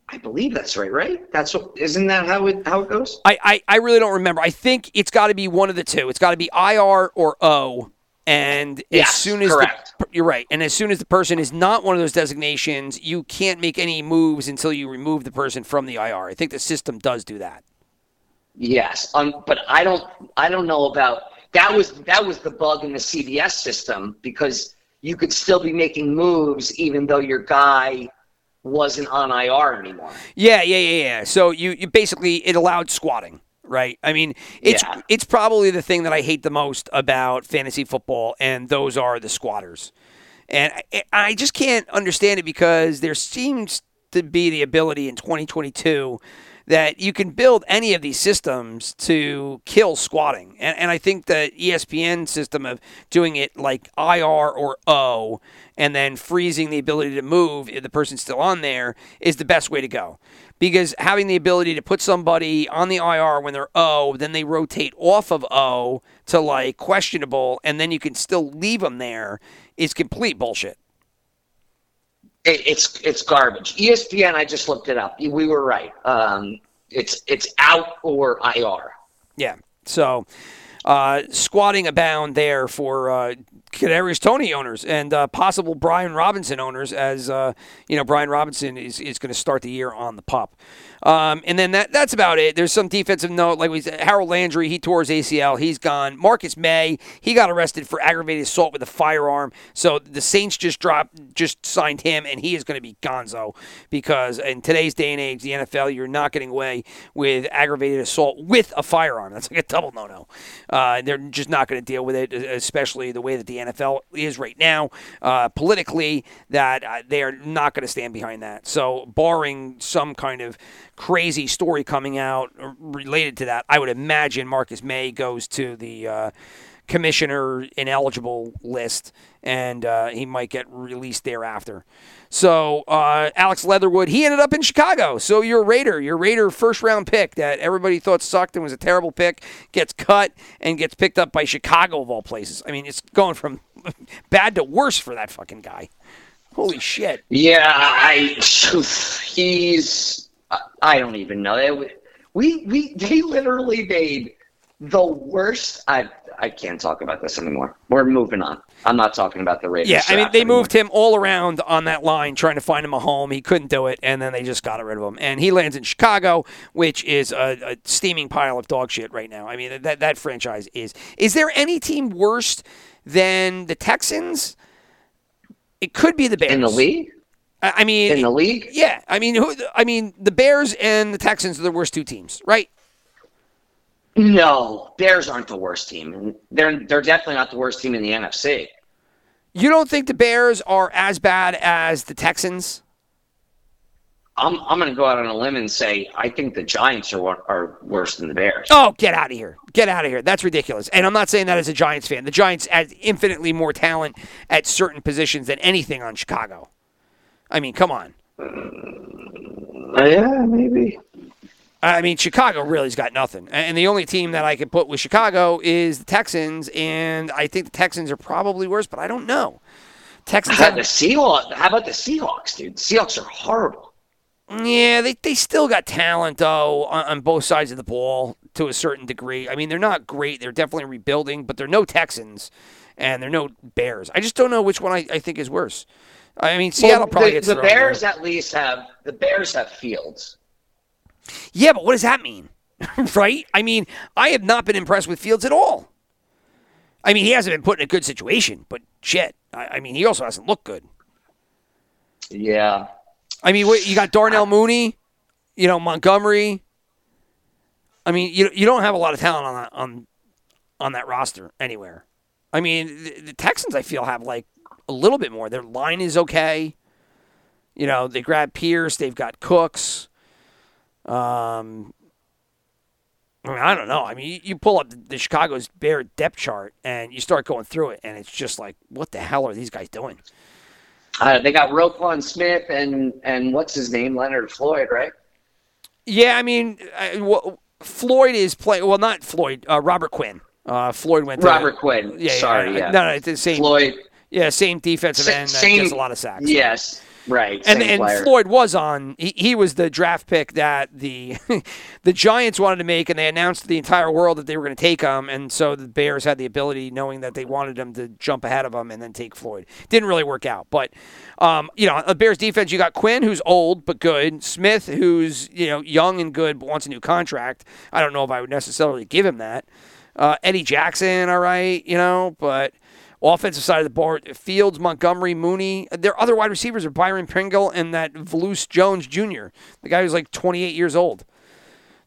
I believe that's right, right? That's what isn't that how it how it goes? I, I, I really don't remember. I think it's got to be one of the two. It's got to be IR or O. And as Yes, soon as the, you're right, and as soon as the person is not one of those designations, you can't make any moves until you remove the person from the IR. I think the system does do that. Yes, um, but I don't I don't know about that was that was the bug in the CBS system because you could still be making moves even though your guy wasn't on IR anymore. Yeah, yeah, yeah, yeah. So you, you basically it allowed squatting, right? I mean, it's Yeah. it's probably the thing that I hate the most about fantasy football, and those are the squatters. And I, I just can't understand it because there seems to be the ability in 2022 that you can build any of these systems to kill squatting. And, and I think the ESPN system of doing it like IR or O and then freezing the ability to move if the person's still on there is the best way to go. Because having the ability to put somebody on the IR when they're O, then they rotate off of O to like questionable, and then you can still leave them there is complete bullshit. It, it's it's garbage. ESPN, I just looked it up. We were right. Um, it's it's out or IR. Yeah. So, uh, squatting abound there for uh, Kadarius Toney owners and uh, possible Brian Robinson owners, as uh, you know, Brian Robinson is, is going to start the year on the pup. Um, and then that that's about it. There's some defensive note, like we said, Harold Landry, he tore his ACL, he's gone. Marcus Maye, he got arrested for aggravated assault with a firearm. So the Saints just dropped, just signed him, and he is going to be Gonzo because in today's day and age, the NFL, you're not getting away with aggravated assault with a firearm. That's like a double no-no. Uh, they're just not going to deal with it, especially the way that the NFL is right now uh, politically. That uh, they are not going to stand behind that. So, barring some kind of crazy story coming out related to that, I would imagine Marcus Maye goes to the uh, commissioner ineligible list, and uh, he might get released thereafter. So uh, Alex Leatherwood, he ended up in Chicago. So you're a Raider, your Raider first round pick that everybody thought sucked and was a terrible pick, gets cut and gets picked up by Chicago of all places. I mean, it's going from bad to worse for that fucking guy. Holy shit! Yeah, I he's I don't even know. We we they literally made the worst. I I can't talk about this anymore. We're moving on. I'm not talking about the Raiders. Yeah, I mean they anymore. moved him all around on that line trying to find him a home. He couldn't do it, and then they just got rid of him. And he lands in Chicago, which is a, a steaming pile of dog shit right now. I mean that that franchise is. Is there any team worse than the Texans? It could be the Bears in the league. I mean, In the league, yeah. I mean, who? I mean, the Bears and the Texans are the worst two teams, right? no, Bears aren't the worst team, they're they're definitely not the worst team in the NFC. You don't think the Bears are as bad as the Texans? I'm I'm going to go out on a limb and say I think the Giants are are worse than the Bears. Oh, get out of here. Get out of here. That's ridiculous. And I'm not saying that as a Giants fan. The Giants has infinitely more talent at certain positions than anything on Chicago. I mean, come on. Uh, yeah, maybe. I mean, Chicago really's got nothing. And the only team that I could put with Chicago is the Texans, and I think the Texans are probably worse, but I don't know. Texans How about have, the Seahawks? How about the Seahawks, dude? The Seahawks are horrible. Yeah, they, they still got talent though on, on both sides of the ball to a certain degree. I mean, they're not great. They're definitely rebuilding, but they're no Texans and they're no Bears. I just don't know which one I, I think is worse. I mean, Seattle Well, probably the, gets the there. Bears at least have the Bears have Fields. Yeah, but what does that mean? right? I mean, I have not been impressed with Fields at all. I mean, he hasn't been put in a good situation, but shit. I, I mean, he also hasn't looked good. Yeah. I mean, what, you got Darnell Mooney, you know Montgomery. I mean, you you don't have a lot of talent on that on on that roster anywhere. I mean, the, the Texans I feel have like a little bit more. Their line is okay. You know, they grab Pierce. They've got Cooks. Um, I mean, I don't know. I mean, you, you pull up the, the Chicago's Bear depth chart and you start going through it, and it's just like, what the hell are these guys doing? Uh, they got Roquan Smith and and what's his name, Leonard Floyd, right? Yeah, I mean, I, well, Floyd is playing. Well, not Floyd. Uh, Robert Quinn. Uh, Floyd went to Robert Quinn. Yeah, Sorry, yeah. No, no, it's the same. Floyd. Yeah, same defensive Sa- end that same- gets a lot of sacks. Yes, right. And, and player. Floyd was on. He, he was the draft pick that the the Giants wanted to make, and they announced to the entire world that they were going to take him. And so the Bears had the ability, knowing that they wanted him to jump ahead of him and then take Floyd. Didn't really work out, but um, you know, the Bears defense. You got Quinn, who's old but good. Smith, who's you know young and good but wants a new contract. I don't know if I would necessarily give him that. Uh, Eddie Jackson, all right, you know, but offensive side of the board, Fields, Montgomery, Mooney. Their other wide receivers are Byron Pringle and that Velus Jones Jr., the guy who's like 28 years old.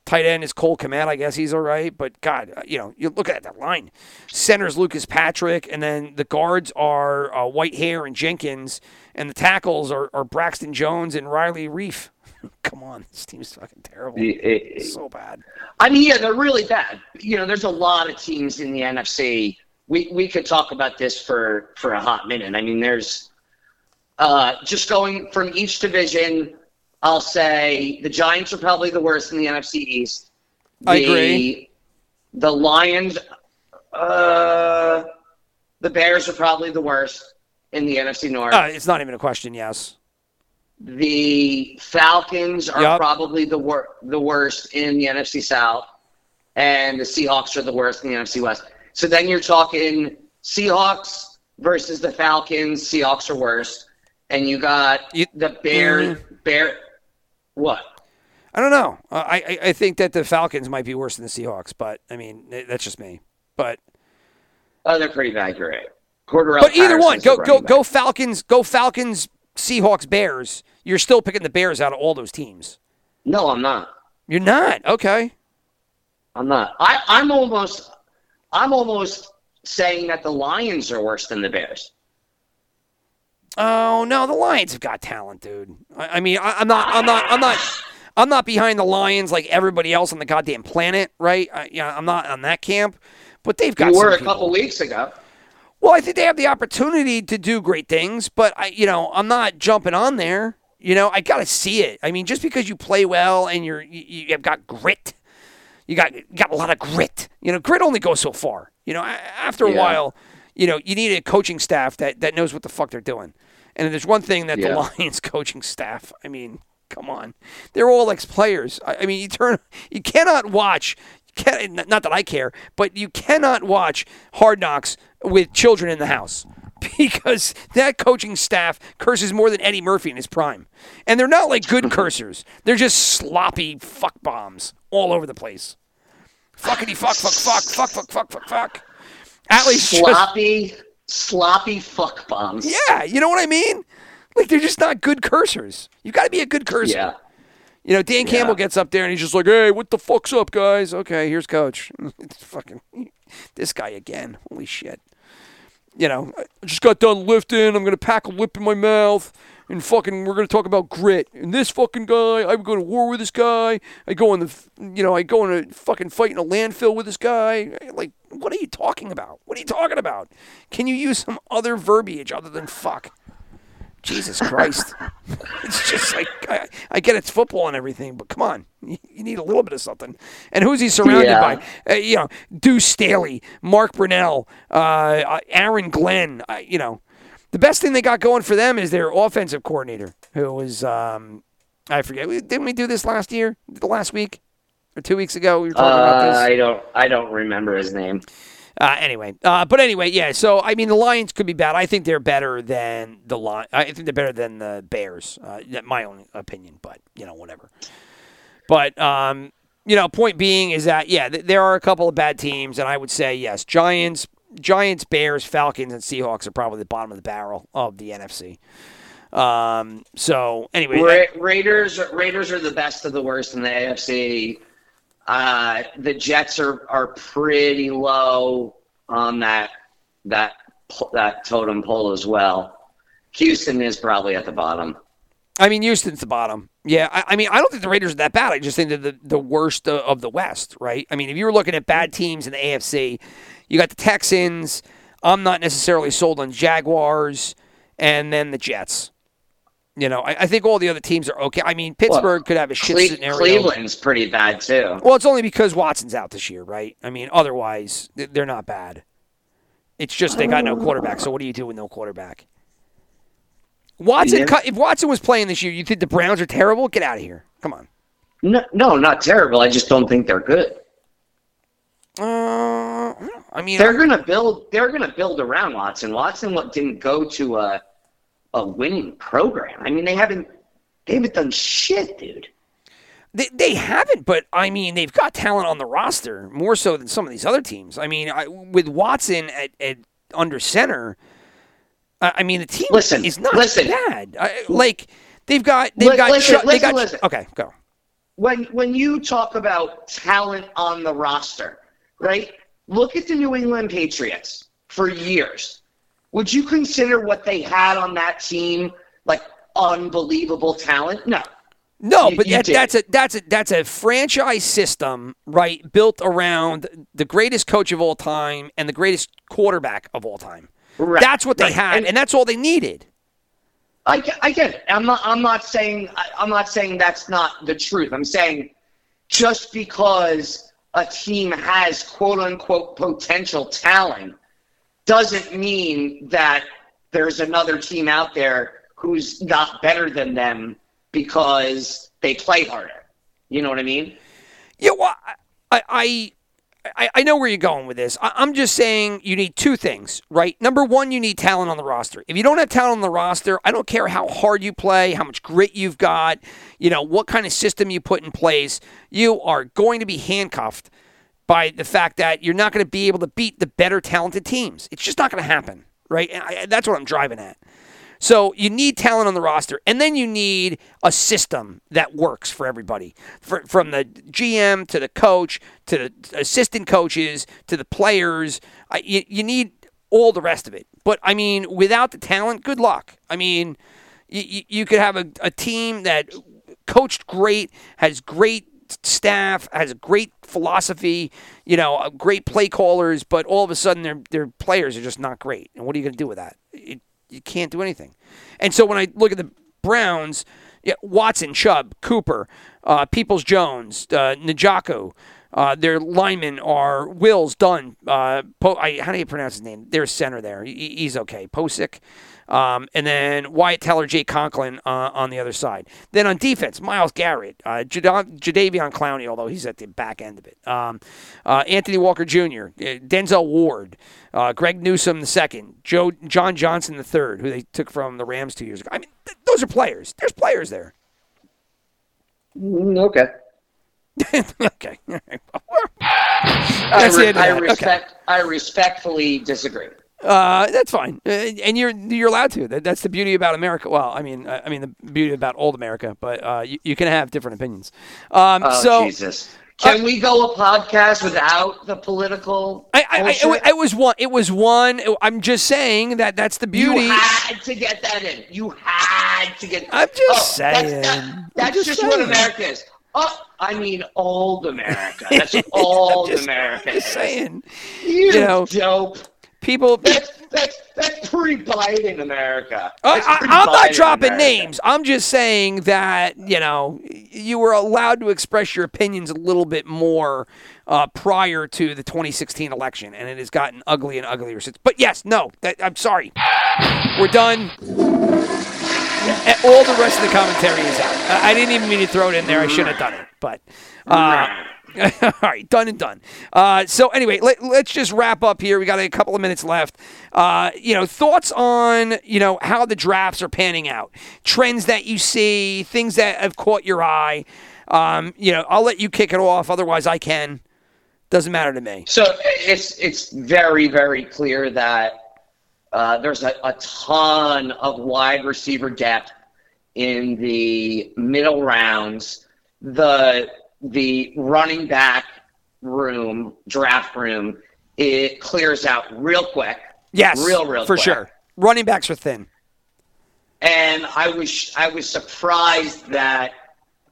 Tight end is Cole Kmet. I guess he's all right. But God, uh, you know, you look at that line. Center's Lucas Patrick, and then the guards are uh, Whitehair and Jenkins, and the tackles are, are Braxton Jones and Riley Reiff. Come on, this team's fucking terrible. It- it- so bad. I mean, yeah, they're really bad. You know, there's a lot of teams in the NFC. We we could talk about this for for a hot minute. I mean, there's uh, just going from each division. I'll say the Giants are probably the worst in the NFC East. I The- agree. The Lions, uh, the Bears are probably the worst in the NFC North. Uh, it's not even a question. Yes. The Falcons are Yup. probably the wor- the worst in the NFC South, and the Seahawks are the worst in the NFC West. So then you're talking Seahawks versus the Falcons. Seahawks are worse, and you got You- the Bears. Mm. Bear, what? I don't know. Uh, I, I I think that the Falcons might be worse than the Seahawks, but I mean that's just me. But Oh, they're pretty bad. You're right. But either one, go go running go. Falcons, go Falcons, Seahawks, Bears. You're still picking the Bears out of all those teams. No, I'm not. You're not okay. I'm not. I, I'm almost. I'm almost saying that the Lions are worse than the Bears. Oh no, the Lions have got talent, dude. I, I mean, I, I'm not, I'm not, I'm not, I'm not behind the Lions like everybody else on the goddamn planet, right? I, you know, I'm not on that camp. but they've got You were a people. couple weeks ago. Well, I think they have the opportunity to do great things, but I, you know, I'm not jumping on there. You know, I got to see it. I mean, just because you play well and you're you, you have got grit, you got you got a lot of grit. You know, grit only goes so far. You know, after a Yeah. while, you know, you need a coaching staff that that knows what the fuck they're doing. And there's one thing that Yeah. the Lions coaching staff, I mean, come on, they're all ex players. I, I mean, you turn, you cannot watch. you Can't, not that I care, but you cannot watch Hard Knocks with children in the house because that coaching staff curses more than Eddie Murphy in his prime, and they're not like good cursors. They're just sloppy fuck bombs all over the place. Fuckity fuck fuck fuck fuck fuck fuck fuck fuck. At least just Sloppy, sloppy fuck bombs. yeah, you know what I mean? Like they're just not good cursors. You got to be a good cursor. Yeah. You know, Dan Campbell gets up there and he's just like, "Hey, what the fuck's up, guys? Okay, here's coach." It's fucking this guy again. Holy shit. You know, I just got done lifting. I'm gonna pack a lip in my mouth, and fucking, we're gonna talk about grit. And this fucking guy, I would go to war with this guy. I go in the, you know, I go in a fucking fight in a landfill with this guy. Like, what are you talking about? What are you talking about? Can you use some other verbiage other than fuck? Jesus Christ. it's just like, I, I get it's football and everything, but come on. You, you need a little bit of something. And who's he surrounded Yeah. by? Uh, you know, Deuce Staley, Mark Brunell, uh, uh, Aaron Glenn. Uh, you know, the best thing they got going for them is their offensive coordinator, who was, um, I forget, didn't we do this last year, the last week? Or two weeks ago, we were talking about Uh, this. I don't. I don't remember his name. Uh, anyway, uh, but anyway, yeah. So I mean, the Lions could be bad. I think they're better than the Lion. I think they're better than the Bears. Uh, my own opinion, but you know, whatever. But um, you know, point being is that yeah, th- there are a couple of bad teams, and I would say yes, Giants, Giants, Bears, Falcons, and Seahawks are probably the bottom of the barrel of the NFC. Um, so anyway, Ra- Raiders. Raiders are the best of the worst in the AFC. Uh, the Jets are are pretty low on that that that totem pole as well. Houston is probably at the bottom. I mean, Houston's the bottom. Yeah, I, I mean, I don't think the Raiders are that bad. I just think they're the, the worst of, of the West, right? I mean, if you were looking at bad teams in the AFC, you got the Texans. I'm not necessarily sold on Jaguars, and then the Jets. You know, I, I think all the other teams are okay. I mean, Pittsburgh could have a shit Cle- scenario. Cleveland's pretty bad too. Well, it's only because Watson's out this year, right? I mean, otherwise they're not bad. It's just they got no quarterback. So what do you do with no quarterback? Watson, Yeah. if Watson was playing this year, you think the Browns are terrible? Get out of here! Come on. No, no, not terrible. I just don't think they're good. Uh, I mean, They're gonna build. They're gonna build around Watson. Watson didn't go to a a winning program. I mean, they haven't. They haven't done shit, dude. They, they haven't, but I mean, they've got talent on the roster more so than some of these other teams. I mean, I, with Watson at, at under center, I, I mean, the team Listen, is not listen. bad. I, like they've got they've Li- got listen, Chu- they got listen. okay, go. when when you talk about talent on the roster, right? Look at the New England Patriots for years. Would you consider what they had on that team like unbelievable talent? No. No, You- but you that, that's a that's a that's a franchise system, right? Built around the greatest coach of all time and the greatest quarterback of all time. Right, That's what they right. had, And- and, that's all they needed. I, I get it. I'm not. I'm not saying. I'm not saying that's not the truth. I'm saying just because a team has quote unquote potential talent doesn't mean that there's another team out there who's not better than them because they play harder. You know what I mean? Yeah, well, I, I, I, I know where you're going with this. I, I'm just saying you need two things, right? Number one, you need talent on the roster. If you don't have talent on the roster, I don't care how hard you play, how much grit you've got, you know, what kind of system you put in place, you are going to be handcuffed by the fact that you're not going to be able to beat the better talented teams. It's just not going to happen, right? And I, that's what I'm driving at. So you need talent on the roster, and then you need a system that works for everybody, for, from the GM to the coach to the assistant coaches to the players. I, you, you need all the rest of it. But I mean, without the talent, good luck. I mean, you, you could have a, a team that coached great, has great staff, has a great philosophy, you know, uh, great play callers, but all of a sudden their their players are just not great. And what are you going to do with that? It, you can't do anything. And so when I look at the Browns, yeah, Watson, Chubb, Cooper, uh, Peoples Jones, uh, uh, their linemen are Wills, Dunn. Uh, po- I, how do you pronounce his name? There's center there. He, he's okay. Pocic. Um, and then Wyatt Teller, Jay Conklin uh, on the other side. Then on defense, Myles Garrett, uh, Jadeveon Clowney, although he's at the back end of it. Um, uh, Anthony Walker Jr., uh, Denzel Ward, uh, Greg the second, Joe John Johnson third, who they took from the Rams two years ago. I mean, th- those are players. There's players there. Mm, Okay. okay. I, That's the re- end I that. Okay. respect. I respectfully disagree. Uh, that's fine, uh, and you're you're allowed to. That's the beauty about America. Well, I mean, I mean the beauty about old America, but uh, you, you can have different opinions. Um, Oh so Jesus! Can we go a podcast without the political? I, I, I, it, wa- bullshit? it was one. It was one. I'm just saying that that's the beauty. You had to get that in. You had to get. I'm just Oh, saying. That's, that- that's just just, what. America is. Oh, I mean, old America. That's old just- America Just is. saying, You, you know, dope. people. That's that's that's pre-Biden America. I, That's I, I'm not dropping America. names. I'm just saying that you know you were allowed to express your opinions a little bit more uh, prior to the 2016 election, and it has gotten ugly and uglier since. But yes, no, that, I'm sorry. We're done. All the rest of the commentary is out. I didn't even mean to throw it in there. I should have done it, but. Uh, all right, done and done. Uh, so anyway, let, let's just wrap up here. We got a couple of minutes left. Uh, you know, thoughts on you know how the drafts are panning out, trends that you see, things that have caught your eye. Um, you know, I'll let you kick it off. Otherwise, I can. Doesn't matter to me. So it's it's very very clear that uh, there's a, a ton of wide receiver depth in the middle rounds. The the running back room draft room it clears out real quick. Yes, real real for quick. sure. Running backs are thin. And I was I was surprised that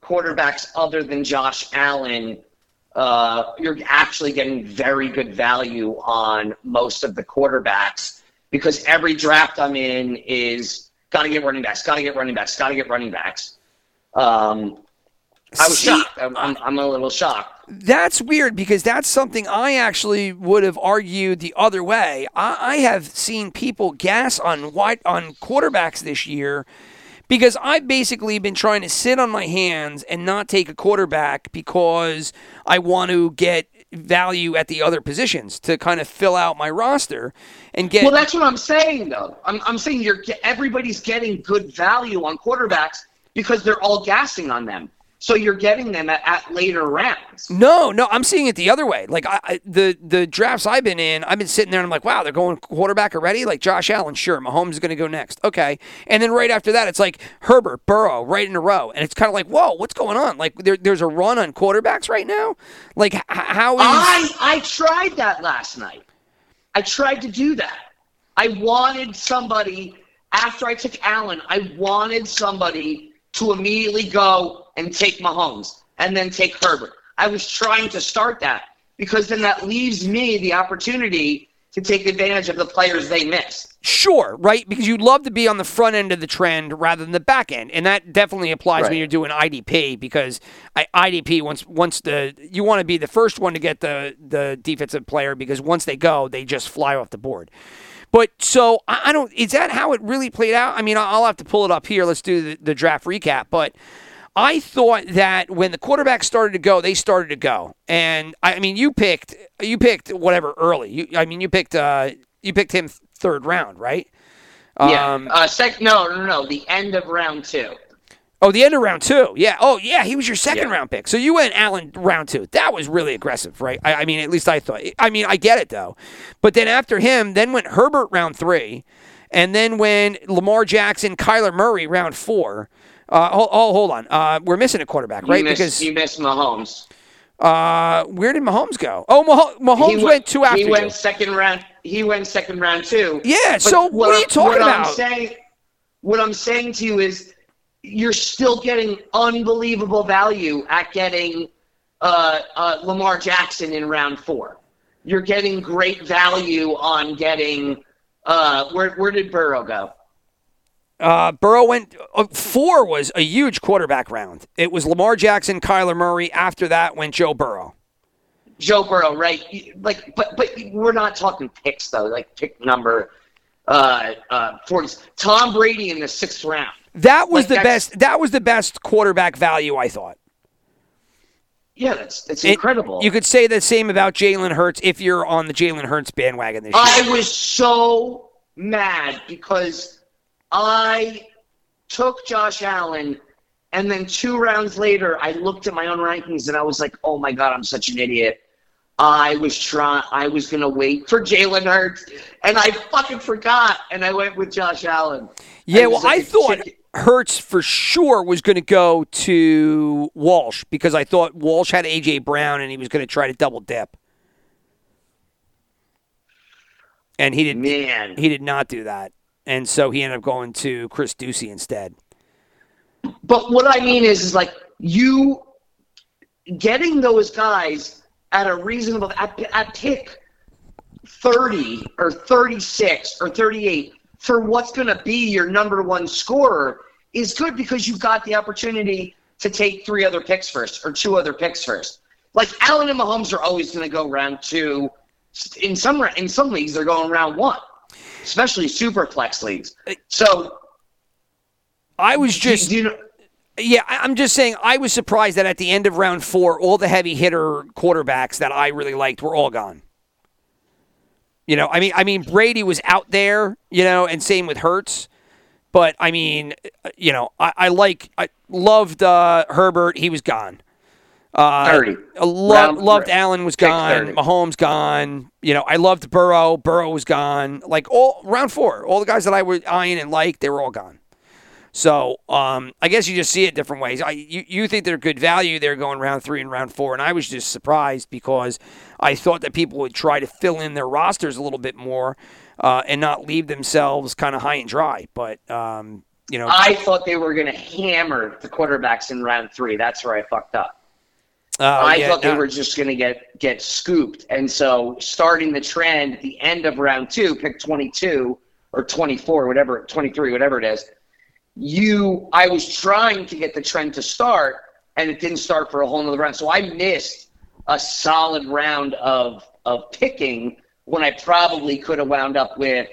quarterbacks other than Josh Allen, uh, you're actually getting very good value on most of the quarterbacks because every draft I'm in is got to get running backs, got to get running backs, got to get running backs. Um, I was See, shocked. I'm, I'm, I'm a little shocked. That's weird because that's something I actually would have argued the other way. I, I have seen people gas on wide on quarterbacks this year because I've basically been trying to sit on my hands and not take a quarterback because I want to get value at the other positions to kind of fill out my roster and get Well, that's what I'm saying, though. I'm, I'm saying you're everybody's getting good value on quarterbacks because they're all gassing on them. So you're getting them at, at later rounds. No, no, I'm seeing it the other way. Like I, I, the the drafts I've been in, I've been sitting there and I'm like, wow, they're going quarterback already. Like Josh Allen, sure, Mahomes is going to go next, okay. And then right after that, it's like Herbert, Burrow, right in a row, and it's kind of like, whoa, what's going on? Like there, there's a run on quarterbacks right now. Like h- how is? I I tried that last night. I tried to do that. I wanted somebody after I took Allen. I wanted somebody to immediately go and take Mahomes and then take Herbert. I was trying to start that because then that leaves me the opportunity to take advantage of the players they miss. Sure, right? Because you'd love to be on the front end of the trend rather than the back end, and that definitely applies when you're doing IDP. Because I, IDP once once the you want to be the first one to get the the defensive player because once they go, they just fly off the board. But so I, I don't. Is that how it really played out? I mean, I'll I'll have to pull it up here. Let's do the, the draft recap. But I thought that when the quarterbacks started to go, they started to go. And I, I mean, you picked you picked whatever early. You, I mean, you picked uh, you picked him third round, right? Yeah. Um, uh, sec- no, no, no. The end of round two. oh, the end of round two. Yeah. Oh, yeah. He was your second Yeah. round pick. So you went Allen round two. That was really aggressive, right? I, I mean, at least I thought. I mean, I get it though. But then after him, then went Herbert round three, and then when Lamar Jackson, Kyler Murray round four. Uh, hold, oh, hold on. Uh, we're missing a quarterback, right? You missed, because you missed Mahomes. uh, where did Mahomes go? Oh, Mah- Mahomes He went two after He you. went second round. He went second round too. Yeah, But so what are you I'm- talking what about? I'm saying, what I'm saying to you is, you're still getting unbelievable value at getting uh, uh, Lamar Jackson in round four. You're getting great value on getting. Uh, where where did Burrow go? Uh, Burrow went uh, four was a huge quarterback round. It was Lamar Jackson, Kyler Murray. After that went Joe Burrow. Joe Burrow, right? Like, but but we're not talking picks though. Like pick number uh, uh, 40s. Tom Brady in the sixth round. That was Like, the best. That was the best quarterback value I thought. Yeah, that's that's It- incredible. you could say the same about Jalen Hurts if you're on the Jalen Hurts bandwagon this year. I was so mad because I took Josh Allen, and then two rounds later, I looked at my own rankings and I was like, "Oh my god, I'm such an idiot." I was trying. I was gonna wait for Jalen Hurts, and I fucking forgot, and I went with Josh Allen. yeah, I well, like I thought chicken. Hurts for sure was going to go to Walsh because I thought Walsh had AJ Brown and he was going to try to double dip, and he did. Man, He did not do that, and so he ended up going to Chris Ducey instead. But what I mean is, is like you getting those guys at a reasonable at, at pick thirty or thirty six or thirty eight for what's going to be your number one scorer is good because you've got the opportunity to take three other picks first or two other picks first. Like Allen and Mahomes are always going to go round two. In some in some leagues, they're going round one, especially super flex leagues. So I was just do you know, Yeah, I'm just saying I was surprised that at the end of round four, all the heavy hitter quarterbacks that I really liked were all gone. You know, I mean, I mean Brady was out there, you know, and same with Hurts. But I mean, you know, I, I like, I loved uh, Herbert. He was gone. Uh, 30. I lo- loved Allen was gone. 30. Mahomes gone. You know, I loved Burrow. Burrow was gone. Like all round four, all the guys that I was eyeing and liked, they were all gone. So um, I guess you just see it different ways. I, you, you think they're good value. They're going round three and round four, and I was just surprised because I thought that people would try to fill in their rosters a little bit more uh, and not leave themselves kind of high and dry. But um, you know, I thought they were going to hammer the quarterbacks in round three. That's where I fucked up. Uh, I yeah, thought they no. were just going to get get scooped, and so starting the trend at the end of round two, pick twenty two or twenty four, whatever, twenty three, whatever it is. You, I was trying to get the trend to start, and it didn't start for a whole nother round. So I missed a solid round of of picking when I probably could have wound up with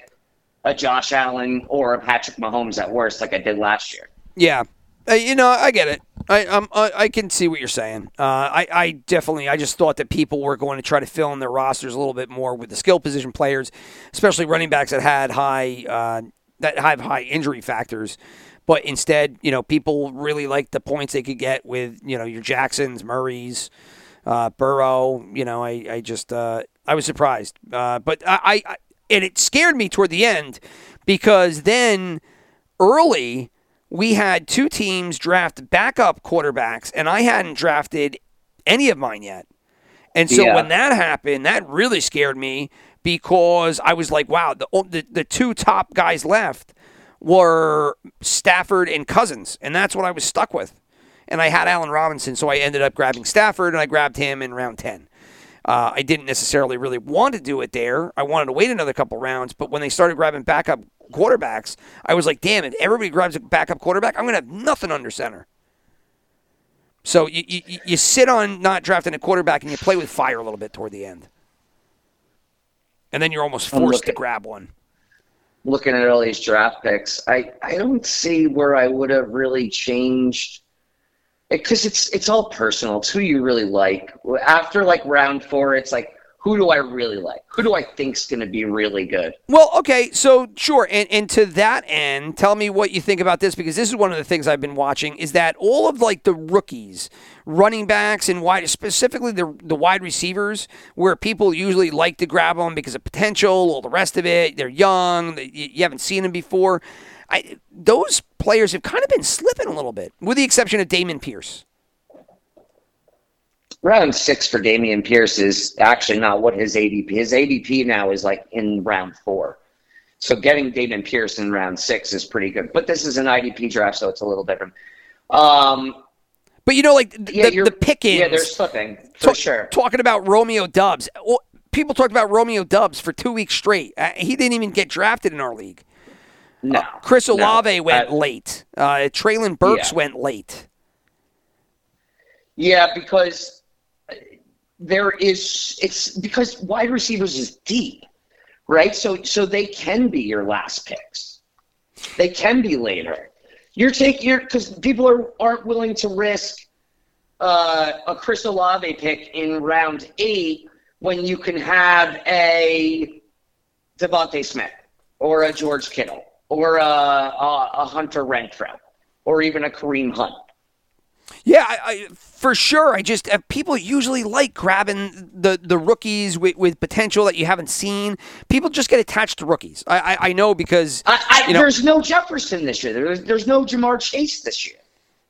a Josh Allen or a Patrick Mahomes at worst, like I did last year. Yeah, uh, you know, I get it. I um, I, can see what you're saying. Uh, I I definitely I just thought that people were going to try to fill in their rosters a little bit more with the skill position players, especially running backs that had high uh, that have high injury factors. But instead, you know, people really liked the points they could get with you know your Jacksons, Murrays, uh, Burrow. You know, I I just uh, I was surprised, uh, but I, I and it scared me toward the end because then early we had two teams draft backup quarterbacks, and I hadn't drafted any of mine yet. And so Yeah. when that happened, that really scared me because I was like, wow, the, the, the two top guys left were Stafford and Cousins, and that's what I was stuck with. And I had Allen Robinson, so I ended up grabbing Stafford, and I grabbed him in round 10. Uh, I didn't necessarily really want to do it there. I wanted to wait another couple rounds, but when they started grabbing backup quarterbacks, I was like, damn it, everybody grabs a backup quarterback. I'm going to have nothing under center. So you, you, you sit on not drafting a quarterback and you play with fire a little bit toward the end. And then you're almost forced to grab one. looking at all these draft picks, I, I don't see where I would have really changed because it's it's all personal. It's who you really like. After like round four, it's like who do I really like? Who do I think's going to be really good? Well, okay, so sure, and, and to that end, tell me what you think about this because this is one of the things I've been watching is that all of like the rookies, running backs and wide, specifically the the wide receivers, where people usually like to grab them because of potential, all the rest of it, they're young, they, you haven't seen them before. I, those players have kind of been slipping a little bit, with the exception of Dameon Pierce. Round six for Dameon Pierce is actually not what his ADP. His ADP now is like in round four. So getting Dameon Pierce in round six is pretty good. But this is an IDP draft, so it's a little different. Um, But you know, like the, Yeah, the, you're, the Pickens. Yeah, they're slipping for sure. Talking about Romeo Doubs. Well, people talked about Romeo Doubs for two weeks straight. Uh, he didn't even get drafted in our league. no, Chris no. Olave went Uh, late. Uh, Treylon Burks Yeah. went late. Yeah, because there is it's because wide receivers is deep, right? So so they can be your last picks. They can be later. You're taking your because people are aren't willing to risk uh, a Chris Olave pick in round eight when you can have a DeVonta Smith or a George Kittle or a, a, a Hunter Renfrow or even a Kareem Hunt. Yeah, I, I, for sure. I just uh, people usually like grabbing the the rookies with, with potential that you haven't seen. People just get attached to rookies. I I, I know because you know, there's no Jefferson this year. There's, there's no Ja'Marr Chase this year.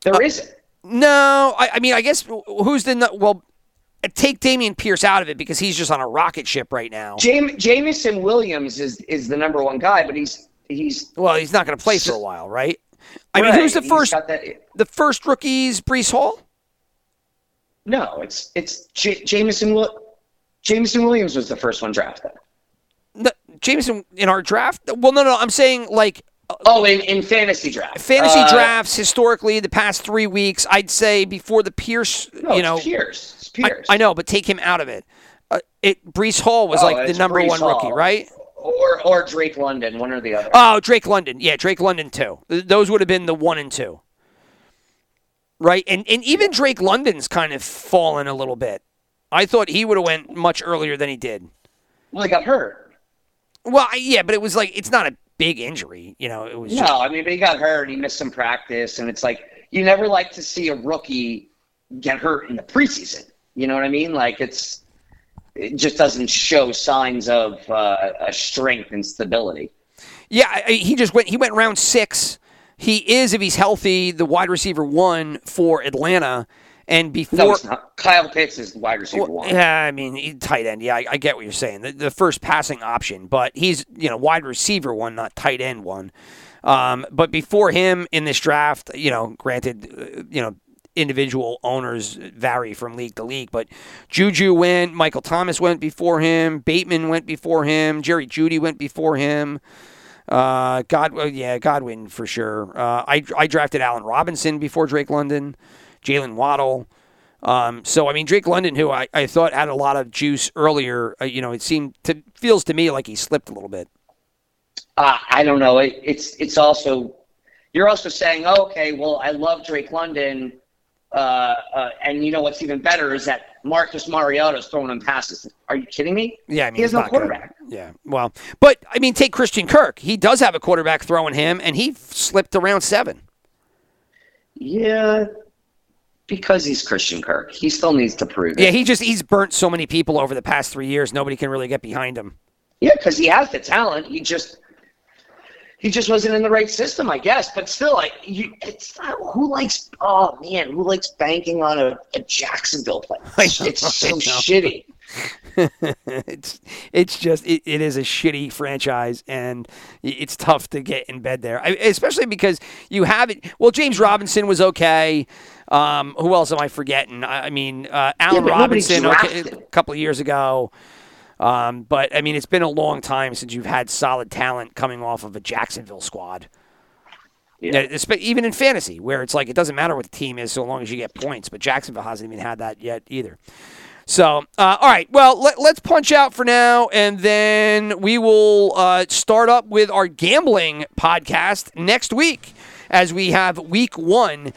There Uh, not no. I, I mean, I guess who's the well. Take Dameon Pierce out of it because he's just on a rocket ship right now. Jam- Jameson Williams is is the number one guy, but he's he's Well, he's not going to play for a while, right? I mean, who's the he's first? that- The first rookies, Breece Hall. no, it's it's J- Jameson Wil- Jameson Williams was the first one drafted. No, Jameson in our draft. Well, no, no. I'm saying like Oh, in, in fantasy draft. fantasy Uh, drafts historically the past three weeks. I'd say before the Pierce, No, you it's know, Pierce. It's I, Pierce. I know, but take him out of it. Uh, it Breece Hall was Oh, like the number Breece one rookie, right? Or or Drake London, one or the other. Oh, Drake London. Yeah, Drake London too. Those would have been the one and two. Right? And and even Drake London's kind of fallen a little bit. I thought he would have went much earlier than he did. well, he got hurt. Well, I- yeah, but it was like it's not a big injury, you know. It was just, No, I mean, but he got hurt. He missed some practice, and it's like you never like to see a rookie get hurt in the preseason. You know what I mean? Like it's it just doesn't show signs of uh, a strength and stability. Yeah, he just went. He went round six. He is, if he's healthy, the wide receiver one for Atlanta. And before, No, it's not. Kyle Pitts is the wide receiver Well, one. yeah, I mean, tight end. Yeah, I, I get what you're saying. The, the first passing option, but he's you know wide receiver one, not tight end one. Um, but before him in this draft, you know, granted, uh, you know, individual owners vary from league to league, but Juju went, Michael Thomas went before him, Bateman went before him, Jerry Jeudy went before him. Uh, God, yeah, Godwin for sure. Uh, I I drafted Allen Robinson before Drake London, Jaylen Waddle. Um, so I mean, Drake London, who I, I thought had a lot of juice earlier, uh, you know, it seemed to feels to me like he slipped a little bit. Uh, I don't know. It, it's it's also you're also saying, oh, okay, well, I love Drake London, uh, uh, and you know what's even better is that Marcus Mariota's throwing him passes. Are you kidding me? Yeah, I mean, he has he's no not good. Yeah, well, but I mean, take Christian Kirk. He does have a quarterback throwing him, and he slipped around seven. Yeah, because he's Christian Kirk, he still needs to prove Yeah, it. he just he's burnt so many people over the past three years. Nobody can really get behind him. Yeah, because he has the talent. He just he just wasn't in the right system, I guess. But still, like you, it's not, who likes. Oh man, who likes banking on a, a Jacksonville play? It's, know, it's so shitty. it's it's just it, it is a shitty franchise and it's tough to get in bed there I, especially because you have it well james robinson was okay um, who else am i forgetting i, I mean uh, alan but nobody robinson okay, a couple of years ago um, but i mean it's been a long time since you've had solid talent coming off of a jacksonville squad Yeah. even in fantasy, where it's like it doesn't matter what the team is so long as you get points. But Jacksonville hasn't even had that yet either. So, uh, all right, well, let, let's punch out for now, and then we will uh, start up with our gambling podcast next week as we have week one.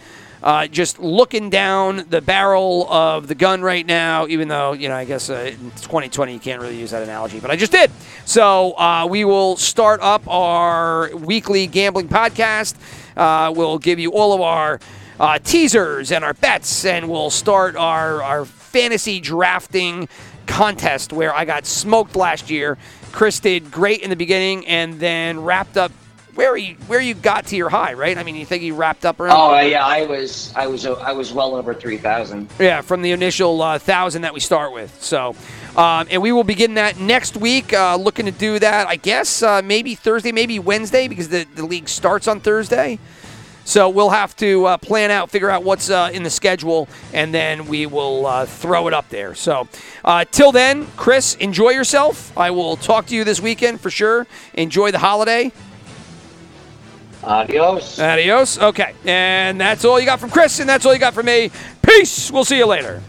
Uh, just looking down the barrel of the gun right now, even though, you know, I guess uh, in 2020 you can't really use that analogy, but I just did. So uh, we will start up our weekly gambling podcast. Uh, we'll give you all of our uh, teasers and our bets, and we'll start our, our fantasy drafting contest where I got smoked last year. Chris did great in the beginning and then wrapped up where you where you got to your high, right? I mean, you think you wrapped up around Oh yeah, I was I was I was well over three thousand. yeah, from the initial uh, thousand that we start with. So, um, and we will begin that next week. Uh, looking to do that, I guess uh, maybe Thursday, maybe Wednesday, because the, the league starts on Thursday. So we'll have to uh, plan out, figure out what's uh, in the schedule, and then we will uh, throw it up there. So uh, till then, Chris, enjoy yourself. I will talk to you this weekend for sure. Enjoy the holiday. Adios. Adios. Okay. And that's all you got from Chris, and that's all you got from me. Peace. We'll see you later.